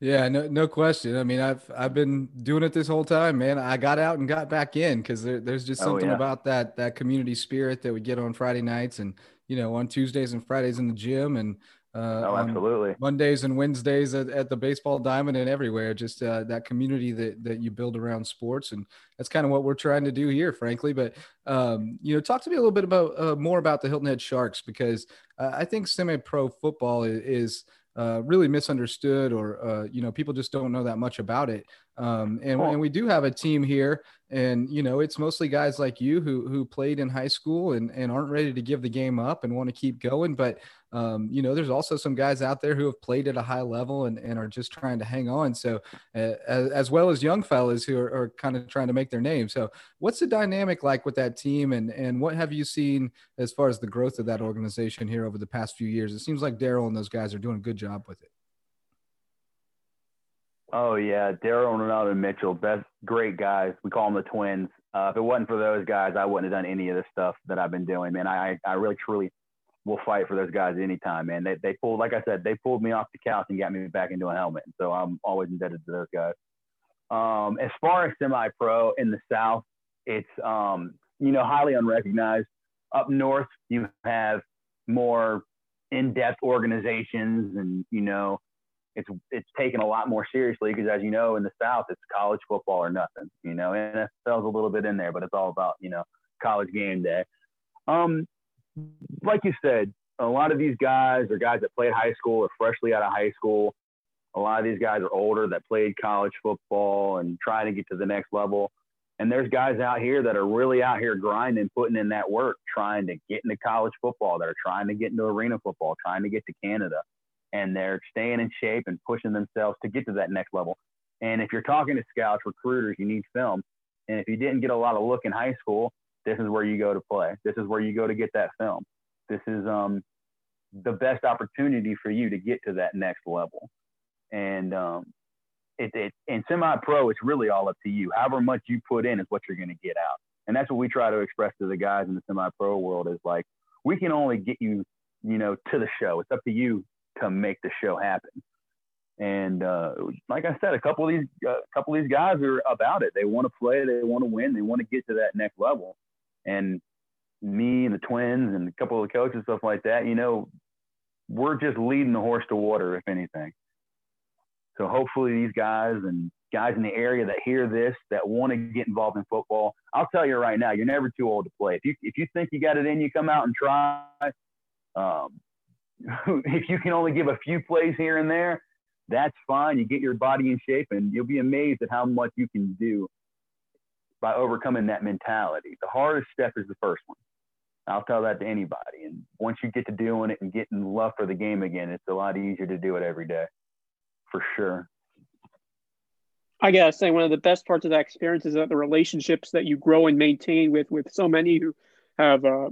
[SPEAKER 1] Yeah, no, no question. I mean, I've I've been doing it this whole time, man. I got out and got back in because there, there's just oh, something oh, yeah. about that that community spirit that we get on Friday nights and you know on Tuesdays and Fridays in the gym and
[SPEAKER 4] uh, oh, absolutely.
[SPEAKER 1] Mondays and Wednesdays at, at, the baseball diamond and everywhere. Just uh, that community that that you build around sports, and that's kind of what we're trying to do here, frankly. But um, you know, talk to me a little bit about uh, more about the Hilton Head Sharks because uh, I think semi-pro football is, is uh, really misunderstood, or uh, you know, people just don't know that much about it. Um, and, and we do have a team here, and you know, it's mostly guys like you who who played in high school and and aren't ready to give the game up and want to keep going. But um, you know, there's also some guys out there who have played at a high level and, and are just trying to hang on. So, uh, as, as, well as young fellas who are, are, kind of trying to make their name. So, what's the dynamic like with that team, and and what have you seen as far as the growth of that organization here over the past few years? It seems like Daryl and those guys are doing a good job with it.
[SPEAKER 4] Oh yeah, Daryl and Ronaldo Mitchell, best great guys. We call them the twins. Uh, if it wasn't for those guys, I wouldn't have done any of the stuff that I've been doing. Man, I I really truly will fight for those guys anytime. Man, they they pulled like I said, they pulled me off the couch and got me back into a helmet. So I'm always indebted to those guys. Um, as far as semi-pro in the South, it's um, you know highly unrecognized. Up north, you have more in-depth organizations, and you know it's it's taken a lot more seriously because as you know in the South it's college football or nothing. You know, NFL's a little bit in there, but it's all about you know college game day. Um, like you said, a lot of these guys are guys that played high school or freshly out of high school. A lot of these guys are older that played college football and trying to get to the next level. And there's guys out here that are really out here grinding, putting in that work, trying to get into college football, that are trying to get into arena football, trying to get to Canada and they're staying in shape and pushing themselves to get to that next level. And if you're talking to scouts, recruiters, you need film. And if you didn't get a lot of look in high school, this is where you go to play. This is where you go to get that film. This is um, the best opportunity for you to get to that next level. And um, it, it in semi-pro, it's really all up to you. However much you put in is what you're going to get out. And that's what we try to express to the guys in the semi-pro world is like, we can only get you, you know, to the show. It's up to you to make the show happen. And uh, like I said, a couple of these a uh, couple of these guys are about it. They want to play, they want to win, they want to get to that next level. And me and the twins and a couple of the coaches stuff like that, you know, we're just leading the horse to water, if anything. So hopefully these guys and guys in the area that hear this that want to get involved in football, I'll tell you right now, you're never too old to play. If you if you think you got it in, you come out and try. Um, if you can only give a few plays here and there, that's fine. You get your body in shape, and you'll be amazed at how much you can do by overcoming that mentality. The hardest step is the first one. I'll tell that to anybody. And once you get to doing it and getting love for the game again, it's a lot easier to do it every day, for sure.
[SPEAKER 3] I gotta say, one of the best parts of that experience is that the relationships that you grow and maintain with with so many who have uh,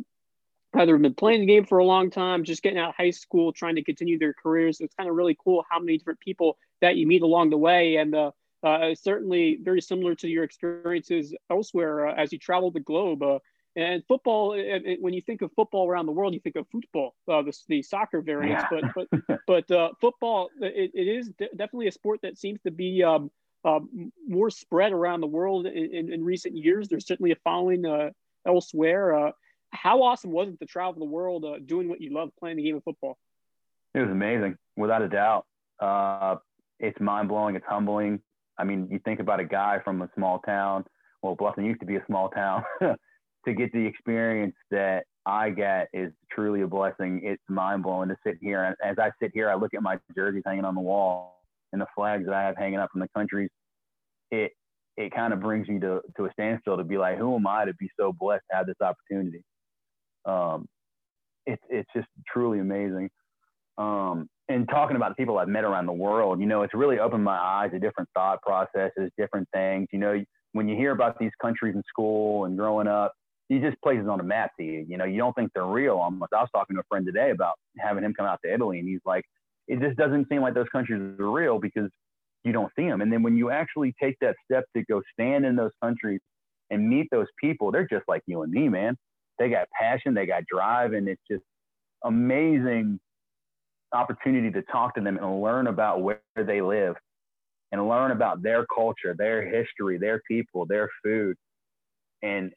[SPEAKER 3] either been playing the game for a long time, just getting out of high school, trying to continue their careers. It's kind of really cool how many different people that you meet along the way. And uh, uh, certainly very similar to your experiences elsewhere uh, as you travel the globe. Uh, and football, it, it, when you think of football around the world, you think of football, uh, the, the soccer variants. Yeah. But but but uh, football, it, it is de- definitely a sport that seems to be um, more spread around the world in, in, in, recent years. There's certainly a following elsewhere how awesome was it to travel the world uh, doing what you love, playing the game of football?
[SPEAKER 4] It was amazing, without a doubt. Uh, it's mind blowing. It's humbling. I mean, you think about a guy from a small town. Well, Bluffton used to be a small town. to get the experience that I get is truly a blessing. It's mind blowing to sit here. And as I sit here, I look at my jerseys hanging on the wall and the flags that I have hanging up from the countries it it kind of brings you to to a standstill to be like, who am I to be so blessed to have this opportunity? Um, it's it's just truly amazing. Um, and talking about the people I've met around the world, you know, it's really opened my eyes to different thought processes, different things. You know, when you hear about these countries in school and growing up, you just places on a map to you. You know, you don't think they're real almost. I was talking to a friend today about having him come out to Italy, and he's like, it just doesn't seem like those countries are real because you don't see them. And then when you actually take that step to go stand in those countries and meet those people, they're just like you and me, man. They got passion, they got drive, and it's just amazing opportunity to talk to them and learn about where they live and learn about their culture, their history, their people, their food. And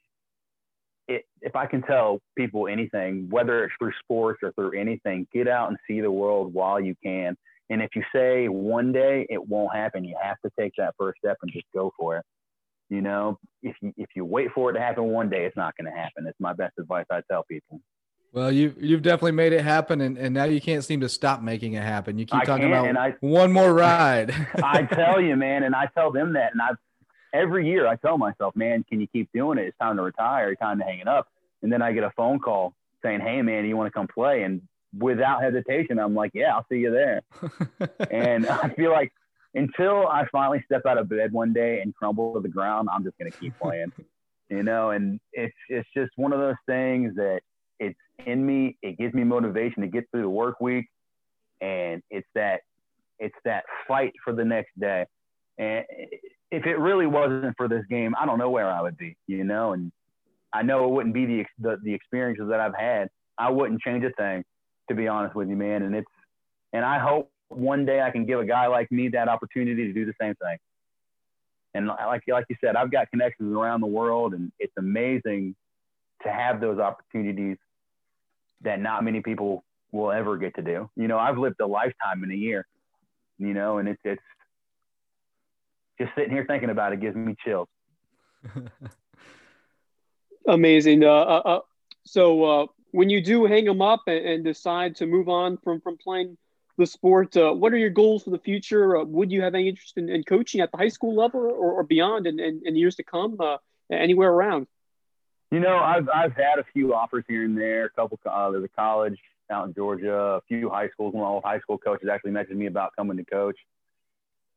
[SPEAKER 4] it, if I can tell people anything, whether it's through sports or through anything, get out and see the world while you can. And if you say one day it won't happen, you have to take that first step and just go for it. You know, if you if you wait for it to happen one day, it's not going to happen. It's my best advice I tell people.
[SPEAKER 1] Well, you you've definitely made it happen, and, and now you can't seem to stop making it happen. You keep
[SPEAKER 4] I
[SPEAKER 1] talking about
[SPEAKER 4] I,
[SPEAKER 1] one more ride.
[SPEAKER 4] I tell you, man, and I tell them that, and I've every year I tell myself, man, can you keep doing it? It's time to retire. It's time to hang it up. And then I get a phone call saying, hey, man, do you want to come play? And without hesitation, I'm like, yeah, I'll see you there. and I feel like until I finally step out of bed one day and crumble to the ground, I'm just going to keep playing, you know, and it's, it's just one of those things that it's in me. It gives me motivation to get through the work week. And it's that, it's that fight for the next day. And if it really wasn't for this game, I don't know where I would be, you know, and I know it wouldn't be the, the, the experiences that I've had. I wouldn't change a thing to be honest with you, man. And it's, and I hope one day I can give a guy like me that opportunity to do the same thing. And like, like you said, I've got connections around the world and it's amazing to have those opportunities that not many people will ever get to do. You know, I've lived a lifetime in a year, you know, and it's, it's just sitting here thinking about it gives me chills.
[SPEAKER 3] Amazing. Uh, uh, uh so, uh, when you do hang them up and, and decide to move on from from playing the sport, uh, what are your goals for the future? Uh, would you have any interest in, in, coaching at the high school level or, or beyond in, in, in, years to come, anywhere around?
[SPEAKER 4] You know, I've, I've had a few offers here and there, a couple, uh, there's a college out in Georgia, a few high schools. One of the high school coaches actually mentioned me about coming to coach.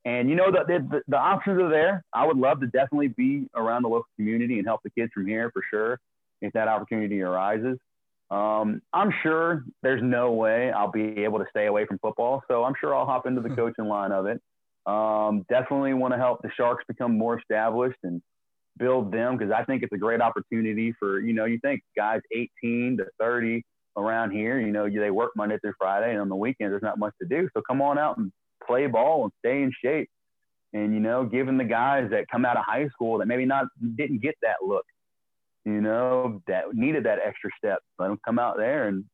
[SPEAKER 4] And you know the, the, the options are there. I would love to definitely be around the local community and help the kids from here for sure if that opportunity arises. Um, I'm sure there's no way I'll be able to stay away from football, so I'm sure I'll hop into the coaching line of it. Um, definitely want to help the Sharks become more established and build them because I think it's a great opportunity for you know you think guys 18 to 30 around here you know they work Monday through Friday and on the weekends there's not much to do so come on out and play ball and stay in shape and you know giving the guys that come out of high school that maybe not didn't get that look you know, that needed that extra step. Let them come out there. And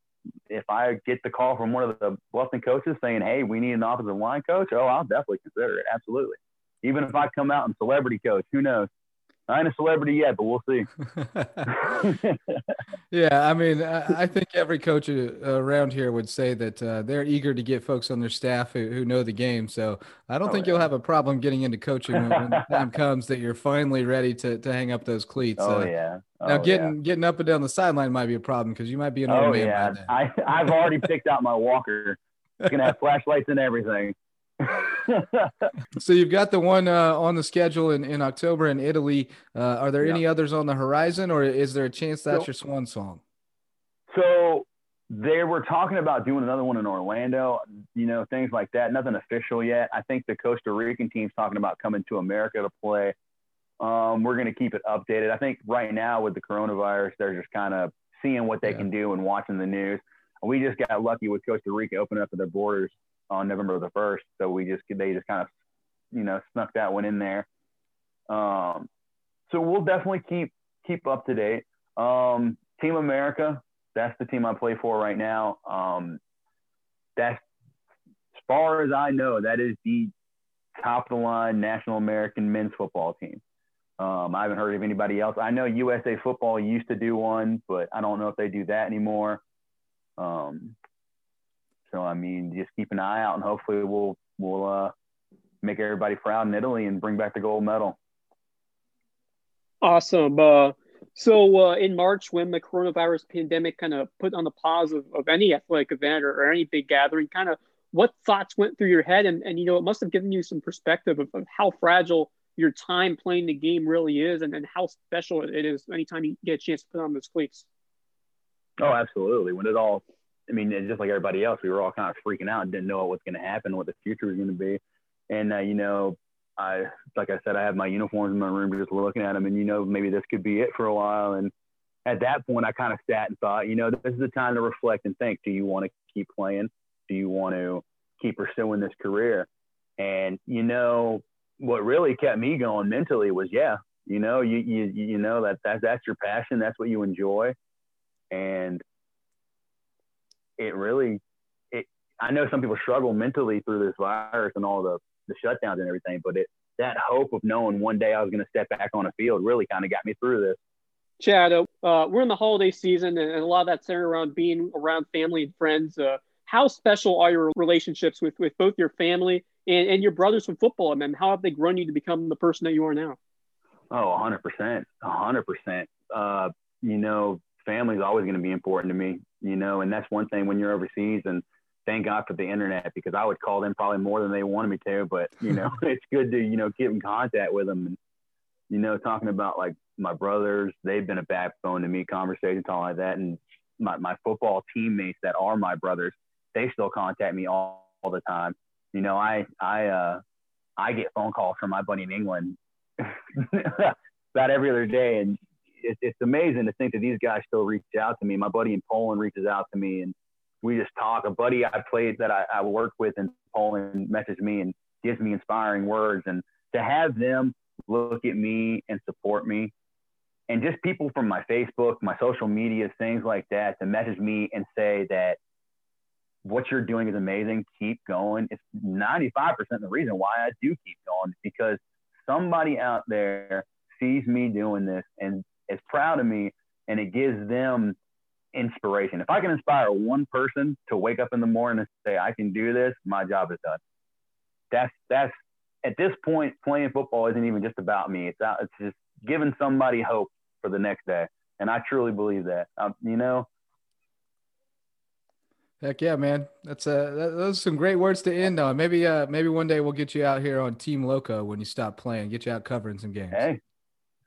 [SPEAKER 4] if I get the call from one of the Bluffton coaches saying, hey, we need an offensive line coach, oh, I'll definitely consider it. Absolutely. Even if I come out and celebrity coach, who knows? I ain't a celebrity yet, but we'll see.
[SPEAKER 1] yeah, I mean, I, think every coach around here would say that uh, they're eager to get folks on their staff who, who know the game. So I don't oh, think yeah. you'll have a problem getting into coaching when, when, the time comes that you're finally ready to, to hang up those cleats.
[SPEAKER 4] Oh uh, yeah. Oh,
[SPEAKER 1] now getting yeah. getting up and down the sideline might be a problem because you might be an old
[SPEAKER 4] oh,
[SPEAKER 1] man.
[SPEAKER 4] Yeah, I I've already picked out my walker. It's gonna have flashlights and everything.
[SPEAKER 1] so you've got the one uh, on the schedule in, in October in Italy. Uh, are there yeah. any others on the horizon, or is there a chance that's so, your swan song?
[SPEAKER 4] So they were talking about doing another one in Orlando. You know, things like that. Nothing official yet. I think the Costa Rican team's talking about coming to America to play. Um, we're going to keep it updated. I think right now with the coronavirus, they're just kind of seeing what they yeah. can do and watching the news. We just got lucky with Costa Rica opening up their borders on November the first. So we just they just kind of you know snuck that one in there. Um, so we'll definitely keep keep up to date. Um, team America, that's the team I play for right now. Um, that's as far as I know, that is the top of the line National American men's football team. Um, I haven't heard of anybody else. I know USA Football used to do one, but I don't know if they do that anymore. Um, so I mean, just keep an eye out, and hopefully we'll we'll uh, make everybody proud in Italy and bring back the gold medal.
[SPEAKER 3] Awesome. Uh, so uh, in March, when the coronavirus pandemic kind of put on the pause of, of any athletic event or, or any big gathering, kind of what thoughts went through your head? And, and you know, it must have given you some perspective of, of how fragile your time playing the game really is and, and how special it is anytime you get a chance to put on those cleats.
[SPEAKER 4] Oh, absolutely. When it all, I mean, just like everybody else, we were all kind of freaking out didn't know what was going to happen, what the future was going to be. And, uh, you know, I, like I said, I have my uniforms in my room just looking at them and, you know, maybe this could be it for a while. And at that point, I kind of sat and thought, you know, this is the time to reflect and think, do you want to keep playing? Do you want to keep pursuing this career? And, you know, what really kept me going mentally was, yeah, you know, you, you, you know, that, that that's your passion. That's what you enjoy. And it really, it, I know some people struggle mentally through this virus and all the, the shutdowns and everything, but it, that hope of knowing one day I was going to step back on a field really kind of got me through this.
[SPEAKER 3] Chad, uh, we're in the holiday season, and, a lot of that's centered around being around family and friends. Uh, how special are your relationships with, with both your family and, and your brothers from football? I mean, how have they grown you to become the person that you are now?
[SPEAKER 4] Oh, 100%. 100%. Uh, you know, family is always going to be important to me, you know, and that's one thing when you're overseas and thank God for the internet because I would call them probably more than they wanted me to, but you know, it's good to, you know, keep in contact with them and, you know, talking about like my brothers, they've been a backbone to me, conversations, all like that. And my, my football teammates that are my brothers, they still contact me all, all the time you know, I I uh, I get phone calls from my buddy in England about every other day, and it, it's amazing to think that these guys still reach out to me. My buddy in Poland reaches out to me, and we just talk. A buddy I played that I, I worked with in Poland messages me and gives me inspiring words, and to have them look at me and support me and just people from my Facebook, my social media, things like that, to message me and say that what you're doing is amazing. Keep going. It's 95% the reason why I do keep going because somebody out there sees me doing this and is proud of me and it gives them inspiration. If I can inspire one person to wake up in the morning and say, I can do this, my job is done. That's, that's, at this point, playing football isn't even just about me. It's out, it's just giving somebody hope for the next day. And I truly believe that. Um, you know,
[SPEAKER 1] Heck yeah, man! That's uh, that, those are some great words to end on. Maybe uh, maybe one day we'll get you out here on Team Loco when you stop playing. Get you out covering some games.
[SPEAKER 4] Hey,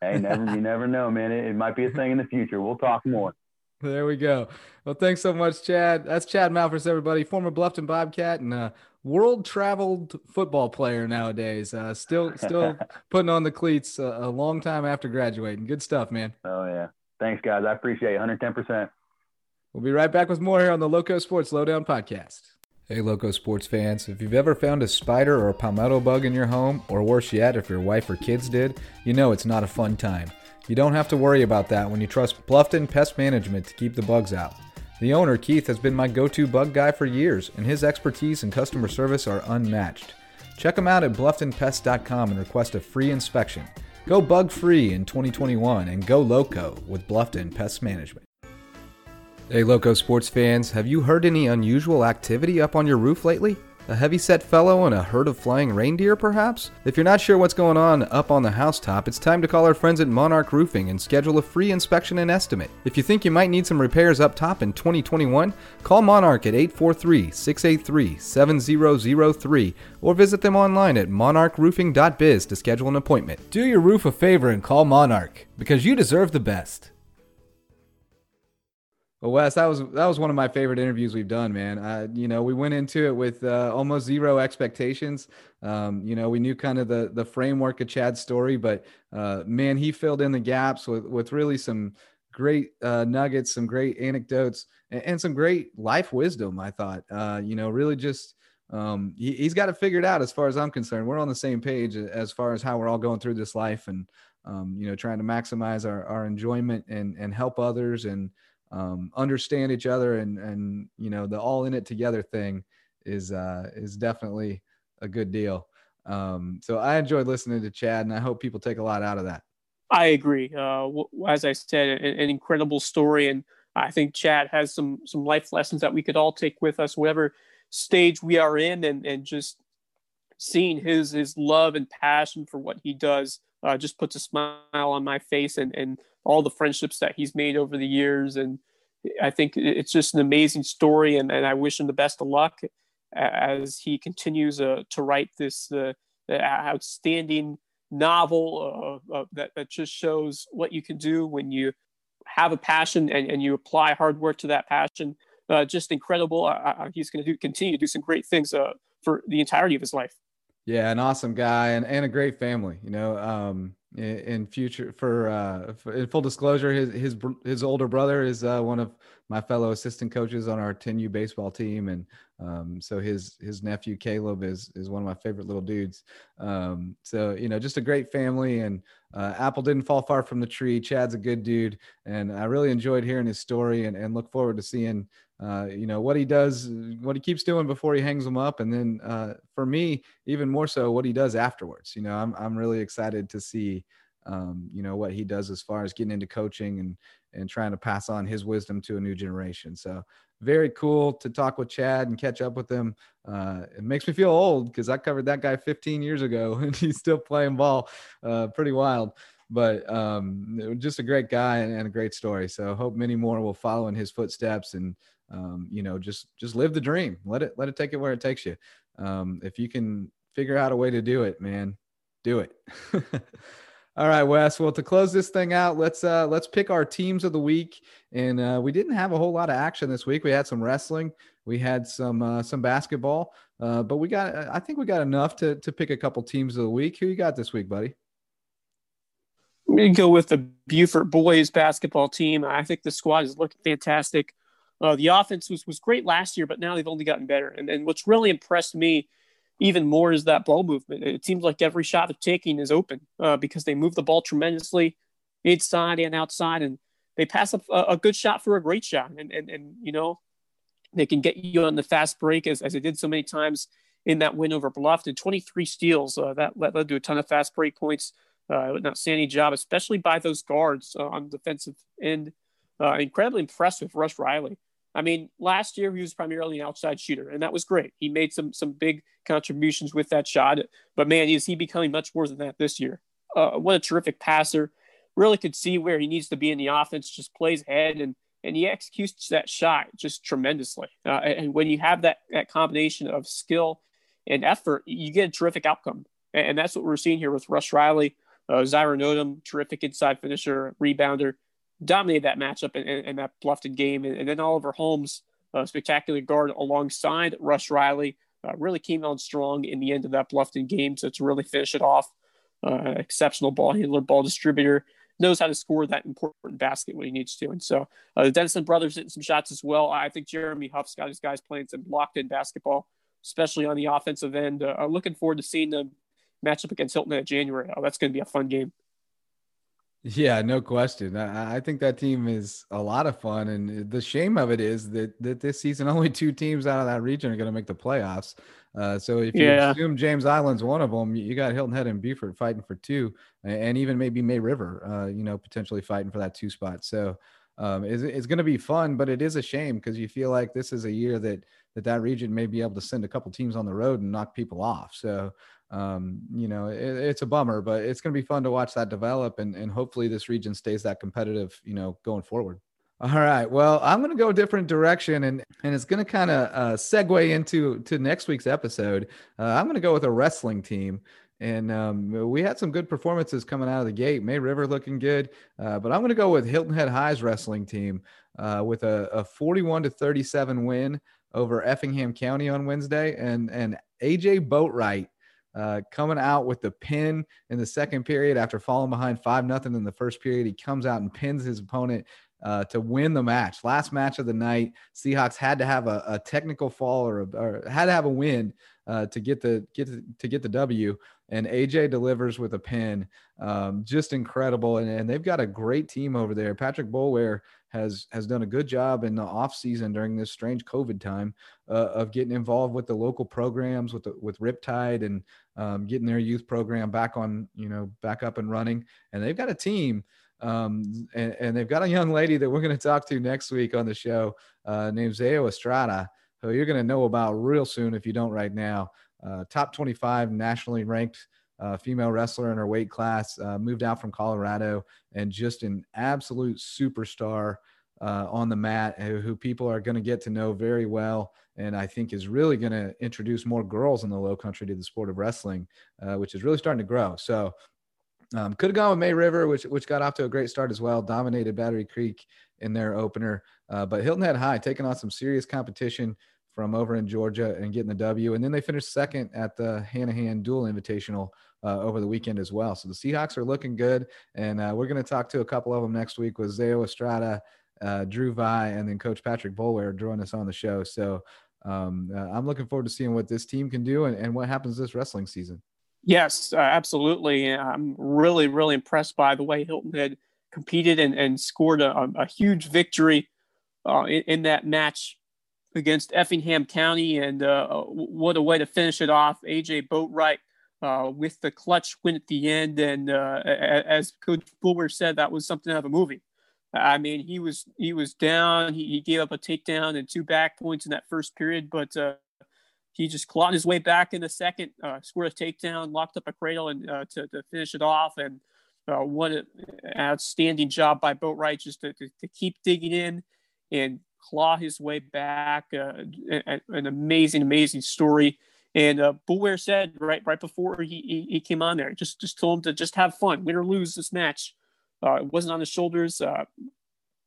[SPEAKER 4] hey, never you never know, man. It, it might be a thing in the future. We'll talk more.
[SPEAKER 1] There we go. Well, thanks so much, Chad. That's Chad Malphrus, everybody, former Bluffton Bobcat and uh, world traveled football player nowadays. Uh, still, still putting on the cleats a, a long time after graduating. Good stuff, man.
[SPEAKER 4] Oh yeah. Thanks, guys. I appreciate it. 110. percent
[SPEAKER 1] We'll be right back with more here on the Loco Sports Lowdown podcast. Hey, Loco Sports fans. If you've ever found a spider or a palmetto bug in your home, or worse yet, if your wife or kids did, you know it's not a fun time. You don't have to worry about that when you trust Bluffton Pest Management to keep the bugs out. The owner, Keith, has been my go to bug guy for years, and his expertise and customer service are unmatched. Check him out at blufftonpest.com and request a free inspection. Go bug free in 2021 and go loco with Bluffton Pest Management. Hey, Loco sports fans, have you heard any unusual activity up on your roof lately? A heavy-set fellow and a herd of flying reindeer, perhaps? If you're not sure what's going on up on the housetop, it's time to call our friends at Monarch Roofing and schedule a free inspection and estimate. If you think you might need some repairs up top in 2021, call Monarch at 843-683-7003 or visit them online at monarchroofing.biz to schedule an appointment. Do your roof a favor and call Monarch, because you deserve the best. Well, Wes, that was that was one of my favorite interviews we've done, man. You know, we went into it with uh, almost zero expectations. Um, you know, we knew kind of the the framework of Chad's story, but uh, man, he filled in the gaps with with really some great uh, nuggets, some great anecdotes, and, and, some great life wisdom. I thought, uh, you know, really just um, he, has got it figured out as far as I'm concerned. We're on the same page as far as how we're all going through this life, and um, you know, trying to maximize our our enjoyment and and help others and um, understand each other and and you know the all in it together thing is uh, is definitely a good deal. Um, so I enjoyed listening to Chad, and I hope people take a lot out of that.
[SPEAKER 3] I agree. Uh, as I said, an, an, incredible story, and I think Chad has some some life lessons that we could all take with us, whatever stage we are in, and and just seeing his his love and passion for what he does uh, just puts a smile on my face and and all the friendships that he's made over the years and I think it's just an amazing story and, and I wish him the best of luck as he continues uh, to write this uh, outstanding novel uh, uh, that, that just shows what you can do when you have a passion and, and you apply hard work to that passion. Uh, just incredible. he's going to continue to do some great things uh, for the entirety of his life.
[SPEAKER 1] Yeah, an awesome guy and, and a great family. You know, um, in, future for, uh, in full disclosure, his his his older brother is uh, one of my fellow assistant coaches on our 10U baseball team, and um, so his his nephew Caleb is is one of my favorite little dudes. Um, so you know, just a great family, and uh, Apple didn't fall far from the tree. Chad's a good dude, and I really enjoyed hearing his story, and, and look forward to seeing uh, you know what he does, what he keeps doing before he hangs them up, and then uh, for me, even more so, what he does afterwards. You know, I'm I'm really excited to see. Um, you know what he does as far as getting into coaching and and trying to pass on his wisdom to a new generation. So very cool to talk with Chad and catch up with him. Uh, it makes me feel old because I covered that guy 15 years ago and he's still playing ball. Uh, pretty wild, but um, just a great guy and, and, a great story. So hope many more will follow in his footsteps and um, you know just just live the dream. Let it let it take it where it takes you. Um, if you can figure out a way to do it, man, do it. All right, Wes. Well, to close this thing out, let's uh let's pick our teams of the week. And uh, we didn't have a whole lot of action this week. We had some wrestling, we had some uh, some basketball, uh, but we got I think we got enough to to pick a couple teams of the week. Who you got this week, buddy?
[SPEAKER 3] Gonna go with the Beaufort boys basketball team. I think the squad is looking fantastic. Uh, the offense was was great last year, but now they've only gotten better. And and what's really impressed me even more is that ball movement. It seems like every shot they're taking is open uh, because they move the ball tremendously inside and outside, and they pass a, a good shot for a great shot. And, and, and, you know, they can get you on the fast break as, as they did so many times in that win over Bluffton. 23 steals. Uh, that led, led to a ton of fast break points. Uh, an outstanding job, especially by those guards uh, on the defensive end. Uh, incredibly impressed with Russ Riley. I mean, last year he was primarily an outside shooter, and that was great. He made some some big contributions with that shot. But man, is he becoming much more than that this year? Uh, what a terrific passer! Really could see where he needs to be in the offense. Just plays ahead and and he executes that shot just tremendously. Uh, and when you have that that combination of skill and effort, you get a terrific outcome. And that's what we're seeing here with Russ Riley, uh, Zyron Odom, terrific inside finisher, rebounder dominated that matchup in, in, in that Bluffton game. And, and then Oliver Holmes, a spectacular guard alongside Russ Riley, uh, really came on strong in the end of that Bluffton game to, to really finish it off. Uh, exceptional ball handler, ball distributor, knows how to score that important basket when he needs to. And so uh, the Dennison brothers hitting some shots as well. I think Jeremy Huff's got his guys playing some locked in basketball, especially on the offensive end. Uh, looking forward to seeing them match up against Hilton in January. Oh, that's going to be a fun game.
[SPEAKER 1] Yeah, no question. I, I, think that team is a lot of fun, and the shame of it is that that this season only two teams out of that region are going to make the playoffs. Uh, so if you yeah. assume James Island's one of them, you got Hilton Head and Beaufort fighting for two, and even maybe May River, uh, you know, potentially fighting for that two spot. So um, it's, it's going to be fun, but it is a shame because you feel like this is a year that that that region may be able to send a couple teams on the road and knock people off. So um, you know, it, it's a bummer, but it's going to be fun to watch that develop, and and hopefully this region stays that competitive, you know, going forward. All right. Well, I'm going to go a different direction, and and it's going to kind of uh, segue into to next week's episode. Uh, I'm going to go with a wrestling team, and um, we had some good performances coming out of the gate. May River looking good, uh, but I'm going to go with Hilton Head High's wrestling team uh, with a, a 41 to 37 win over Effingham County on Wednesday, and and AJ Boatwright uh, coming out with the pin in the second period after falling behind five nothing in the first period. He comes out and pins his opponent uh, to win the match. Last match of the night, Seahawks had to have a, a technical fall or, a, or, had to have a win uh, to get the get to, to, get the W. And AJ delivers with a pin, um, just incredible. And, and, they've got a great team over there. Patrick Boulware has has done a good job in the off season during this strange COVID time uh, of getting involved with the local programs with the, with Riptide and um, getting their youth program back on you know back up and running. And they've got a team. Um, and, and, they've got a young lady that we're going to talk to next week on the show uh, named Zayo Estrada who you're going to know about real soon if you don't right now. uh, top 25 nationally ranked uh, female wrestler in her weight class, uh, moved out from Colorado, and just an absolute superstar uh, on the mat who, who people are going to get to know very well. And I think is really going to introduce more girls in the low country to the sport of wrestling, uh, which is really starting to grow. So, um, could have gone with May River, which which got off to a great start as well. Dominated Battery Creek in their opener, uh, but Hilton Head High taking on some serious competition from over in Georgia and getting the W. And then they finished second at the Hanahan Dual Invitational uh, over the weekend as well. So the Seahawks are looking good, and uh, we're going to talk to a couple of them next week with Zayo Estrada, uh, Drew Vi, and then Coach Patrick Boulware joining us on the show. So um, uh, I'm looking forward to seeing what this team can do and, and what happens this wrestling season.
[SPEAKER 3] Yes, uh, absolutely. I'm really, really impressed by the way Hilton Head competed and, and scored a, a huge victory uh, in, in, that match against Effingham County. And what a way to finish it off. AJ Boatwright uh, with the clutch win at the end. And uh, as Coach Boulware said, that was something out of a movie. I mean, he was he was down. He, he gave up a takedown and two back points in that first period, but uh, he just clawed his way back in the second, uh, scored a takedown, locked up a cradle, and uh, to, to finish it off. And uh, what an outstanding job by Boatwright just to, to, to, keep digging in and claw his way back. an amazing, amazing story. And uh, Boulware said right right before he, he, he came on there, just just told him to just have fun, win or lose this match. Uh, it wasn't on his shoulders, uh,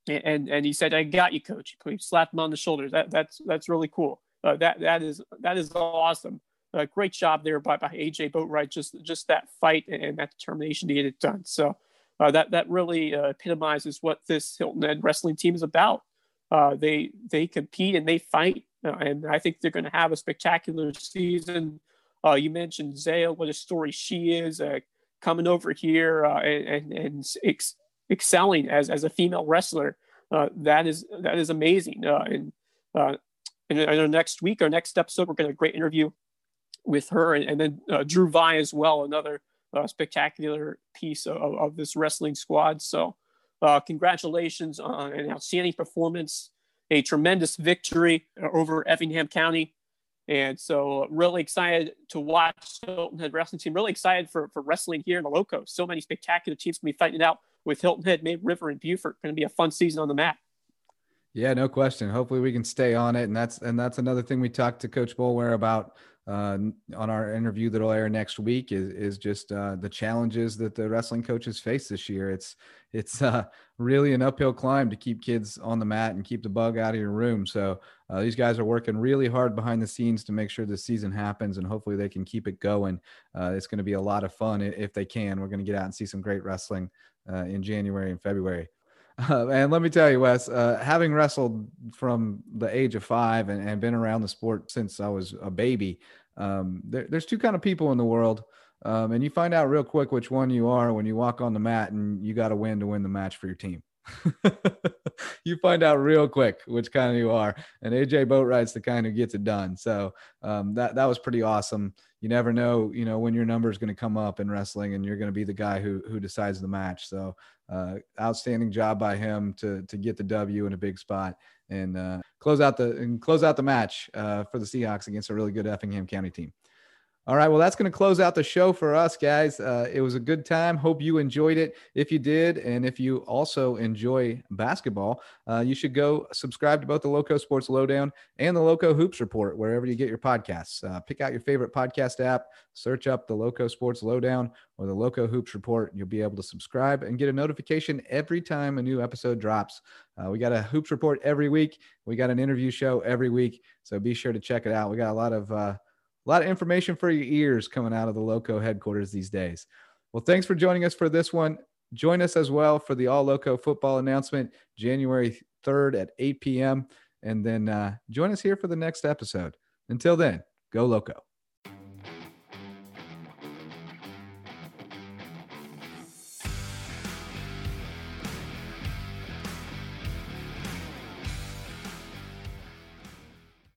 [SPEAKER 3] and and he said, "I got you, coach." He slapped him on the shoulders. That that's that's really cool. Uh, that that is that is awesome. Uh, great job there by, by AJ Boatwright. Just just that fight and that determination to get it done. So uh, that that really uh, epitomizes what this Hilton Head wrestling team is about. Uh, they they compete and they fight uh, and I think they're going to have a spectacular season. Uh, you mentioned Zaya, what a story she is uh, coming over here uh, and, and ex- excelling as, as a female wrestler. That is that is amazing. And in our next week, our next episode, we're going to have a great interview with her, and, and then Drew Vi as well, another spectacular piece of, of, this wrestling squad. So, Uh, congratulations on an outstanding performance a tremendous victory uh, over Effingham County. And so, uh, really excited to watch Hilton Head wrestling team. Really excited for, for wrestling here in the Loco. So many spectacular teams going to be fighting it out with Hilton Head, May River, and Beaufort. Going to be a fun season on the mat.
[SPEAKER 1] Yeah, no question. Hopefully, we can stay on it, and that's and that's another thing we talked to Coach Boulware about uh, on our interview that'll air next week is is just uh, the challenges that the wrestling coaches face this year. It's it's uh, really an uphill climb to keep kids on the mat and keep the bug out of your room. So uh, these guys are working really hard behind the scenes to make sure the season happens, and hopefully they can keep it going. Uh, it's going to be a lot of fun if they can. We're going to get out and see some great wrestling uh, in January and February. Uh, and let me tell you, Wes, uh, having wrestled from the age of five and, and, been around the sport since I was a baby, um, there, there's two kind of people in the world. Um, and you find out real quick which one you are when you walk on the mat and you got to win to win the match for your team. you find out real quick which kind of you are. And AJ Boatwright's the kind who gets it done. So um, that that was pretty awesome. You never know, you know, when your number is going to come up in wrestling, and you're going to be the guy who who decides the match. So uh, outstanding job by him to to get the W in a big spot and uh, close out the and close out the match uh, for the Seahawks against a really good Effingham County team. All right. Well, that's going to close out the show for us, guys. Uh, it was a good time. Hope you enjoyed it. If you did, and if you also enjoy basketball, uh, you should go subscribe to both the Loco Sports Lowdown and the Loco Hoops Report, wherever you get your podcasts. Uh, pick out your favorite podcast app, search up the Loco Sports Lowdown or the Loco Hoops Report. You'll be able to subscribe and get a notification every time a new episode drops. Uh, we got a Hoops Report every week. We got an interview show every week. So be sure to check it out. We got a lot of, uh, a lot of information for your ears coming out of the Loco headquarters these days. Well, thanks for joining us for this one. Join us as well for the All Loco football announcement January 3rd at 8 p.m. And then uh, join us here for the next episode. Until then, go Loco.